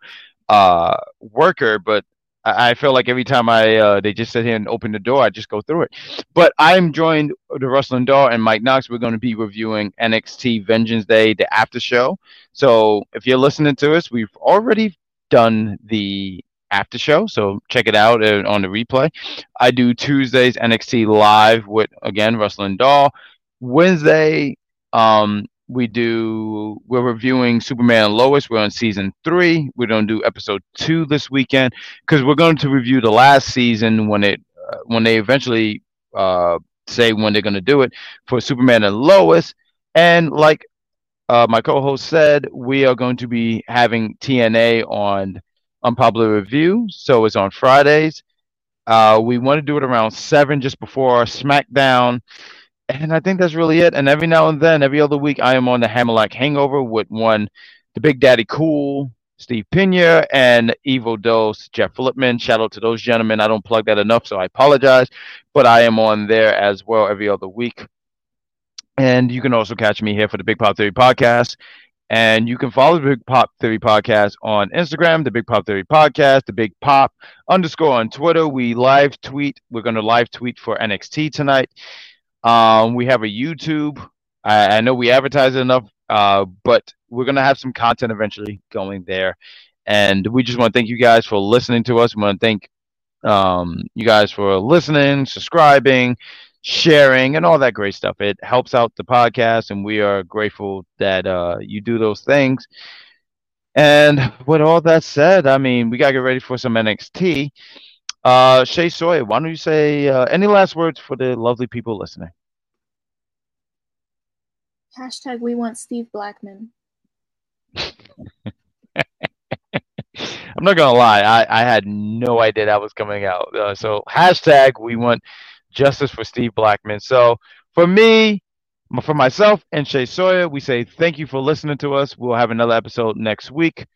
uh, worker but I feel like every time I uh, they just sit here and open the door, I just go through it. But I'm joined the Wrestling Doll and Mike Knox. We're going to be reviewing NXT Vengeance Day, the after show. So if you're listening to us, we've already done the after show, so check it out uh, on the replay. I do Tuesdays NXT live with again Russell and Doll. Wednesday, um, we do we're reviewing superman and lois. We're on season three. We're to do episode two this weekend because we're going to review the last season when it uh, when they eventually uh, say when they're going to do it for superman and lois. And like uh, my co-host said we are going to be having tna on unpopular review so it's on fridays. Uh, we want to do it around seven just before smackdown and I think that's really it. And every now and then, every other week, I am on the Hammerlock Hangover with one, the Big Daddy Cool, Steve Pina, and Evil Dose, Jeff Flipman. Shout out to those gentlemen. I don't plug that enough, so I apologize. But I am on there as well every other week. And you can also catch me here for the Big Pop Theory podcast. And you can follow the Big Pop Theory podcast on Instagram, the Big Pop Theory podcast, the Big Pop underscore on Twitter. We live tweet. We're going to live tweet for NXT tonight. Um, we have a YouTube. I, I know we advertise it enough, uh, but we're gonna have some content eventually going there. And we just want to thank you guys for listening to us. We want to thank um, you guys for listening, subscribing, sharing, and all that great stuff. It helps out the podcast, and we are grateful that uh, you do those things. And with all that said, I mean, we gotta get ready for some NXT. Uh, Shay Sawyer, why don't you say uh, any last words for the lovely people listening? Hashtag we want Steve Blackman. I'm not gonna lie, I, I had no idea that was coming out. Uh, so hashtag we want justice for Steve Blackman. So for me, for myself and Shay Sawyer, we say thank you for listening to us. We'll have another episode next week.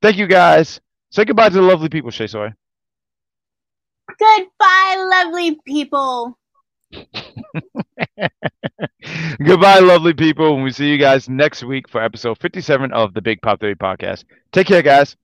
Thank you guys. Say goodbye to the lovely people, Shay Sawyer. Goodbye, lovely people. Goodbye, lovely people. And we see you guys next week for episode 57 of the Big Pop Theory podcast. Take care, guys.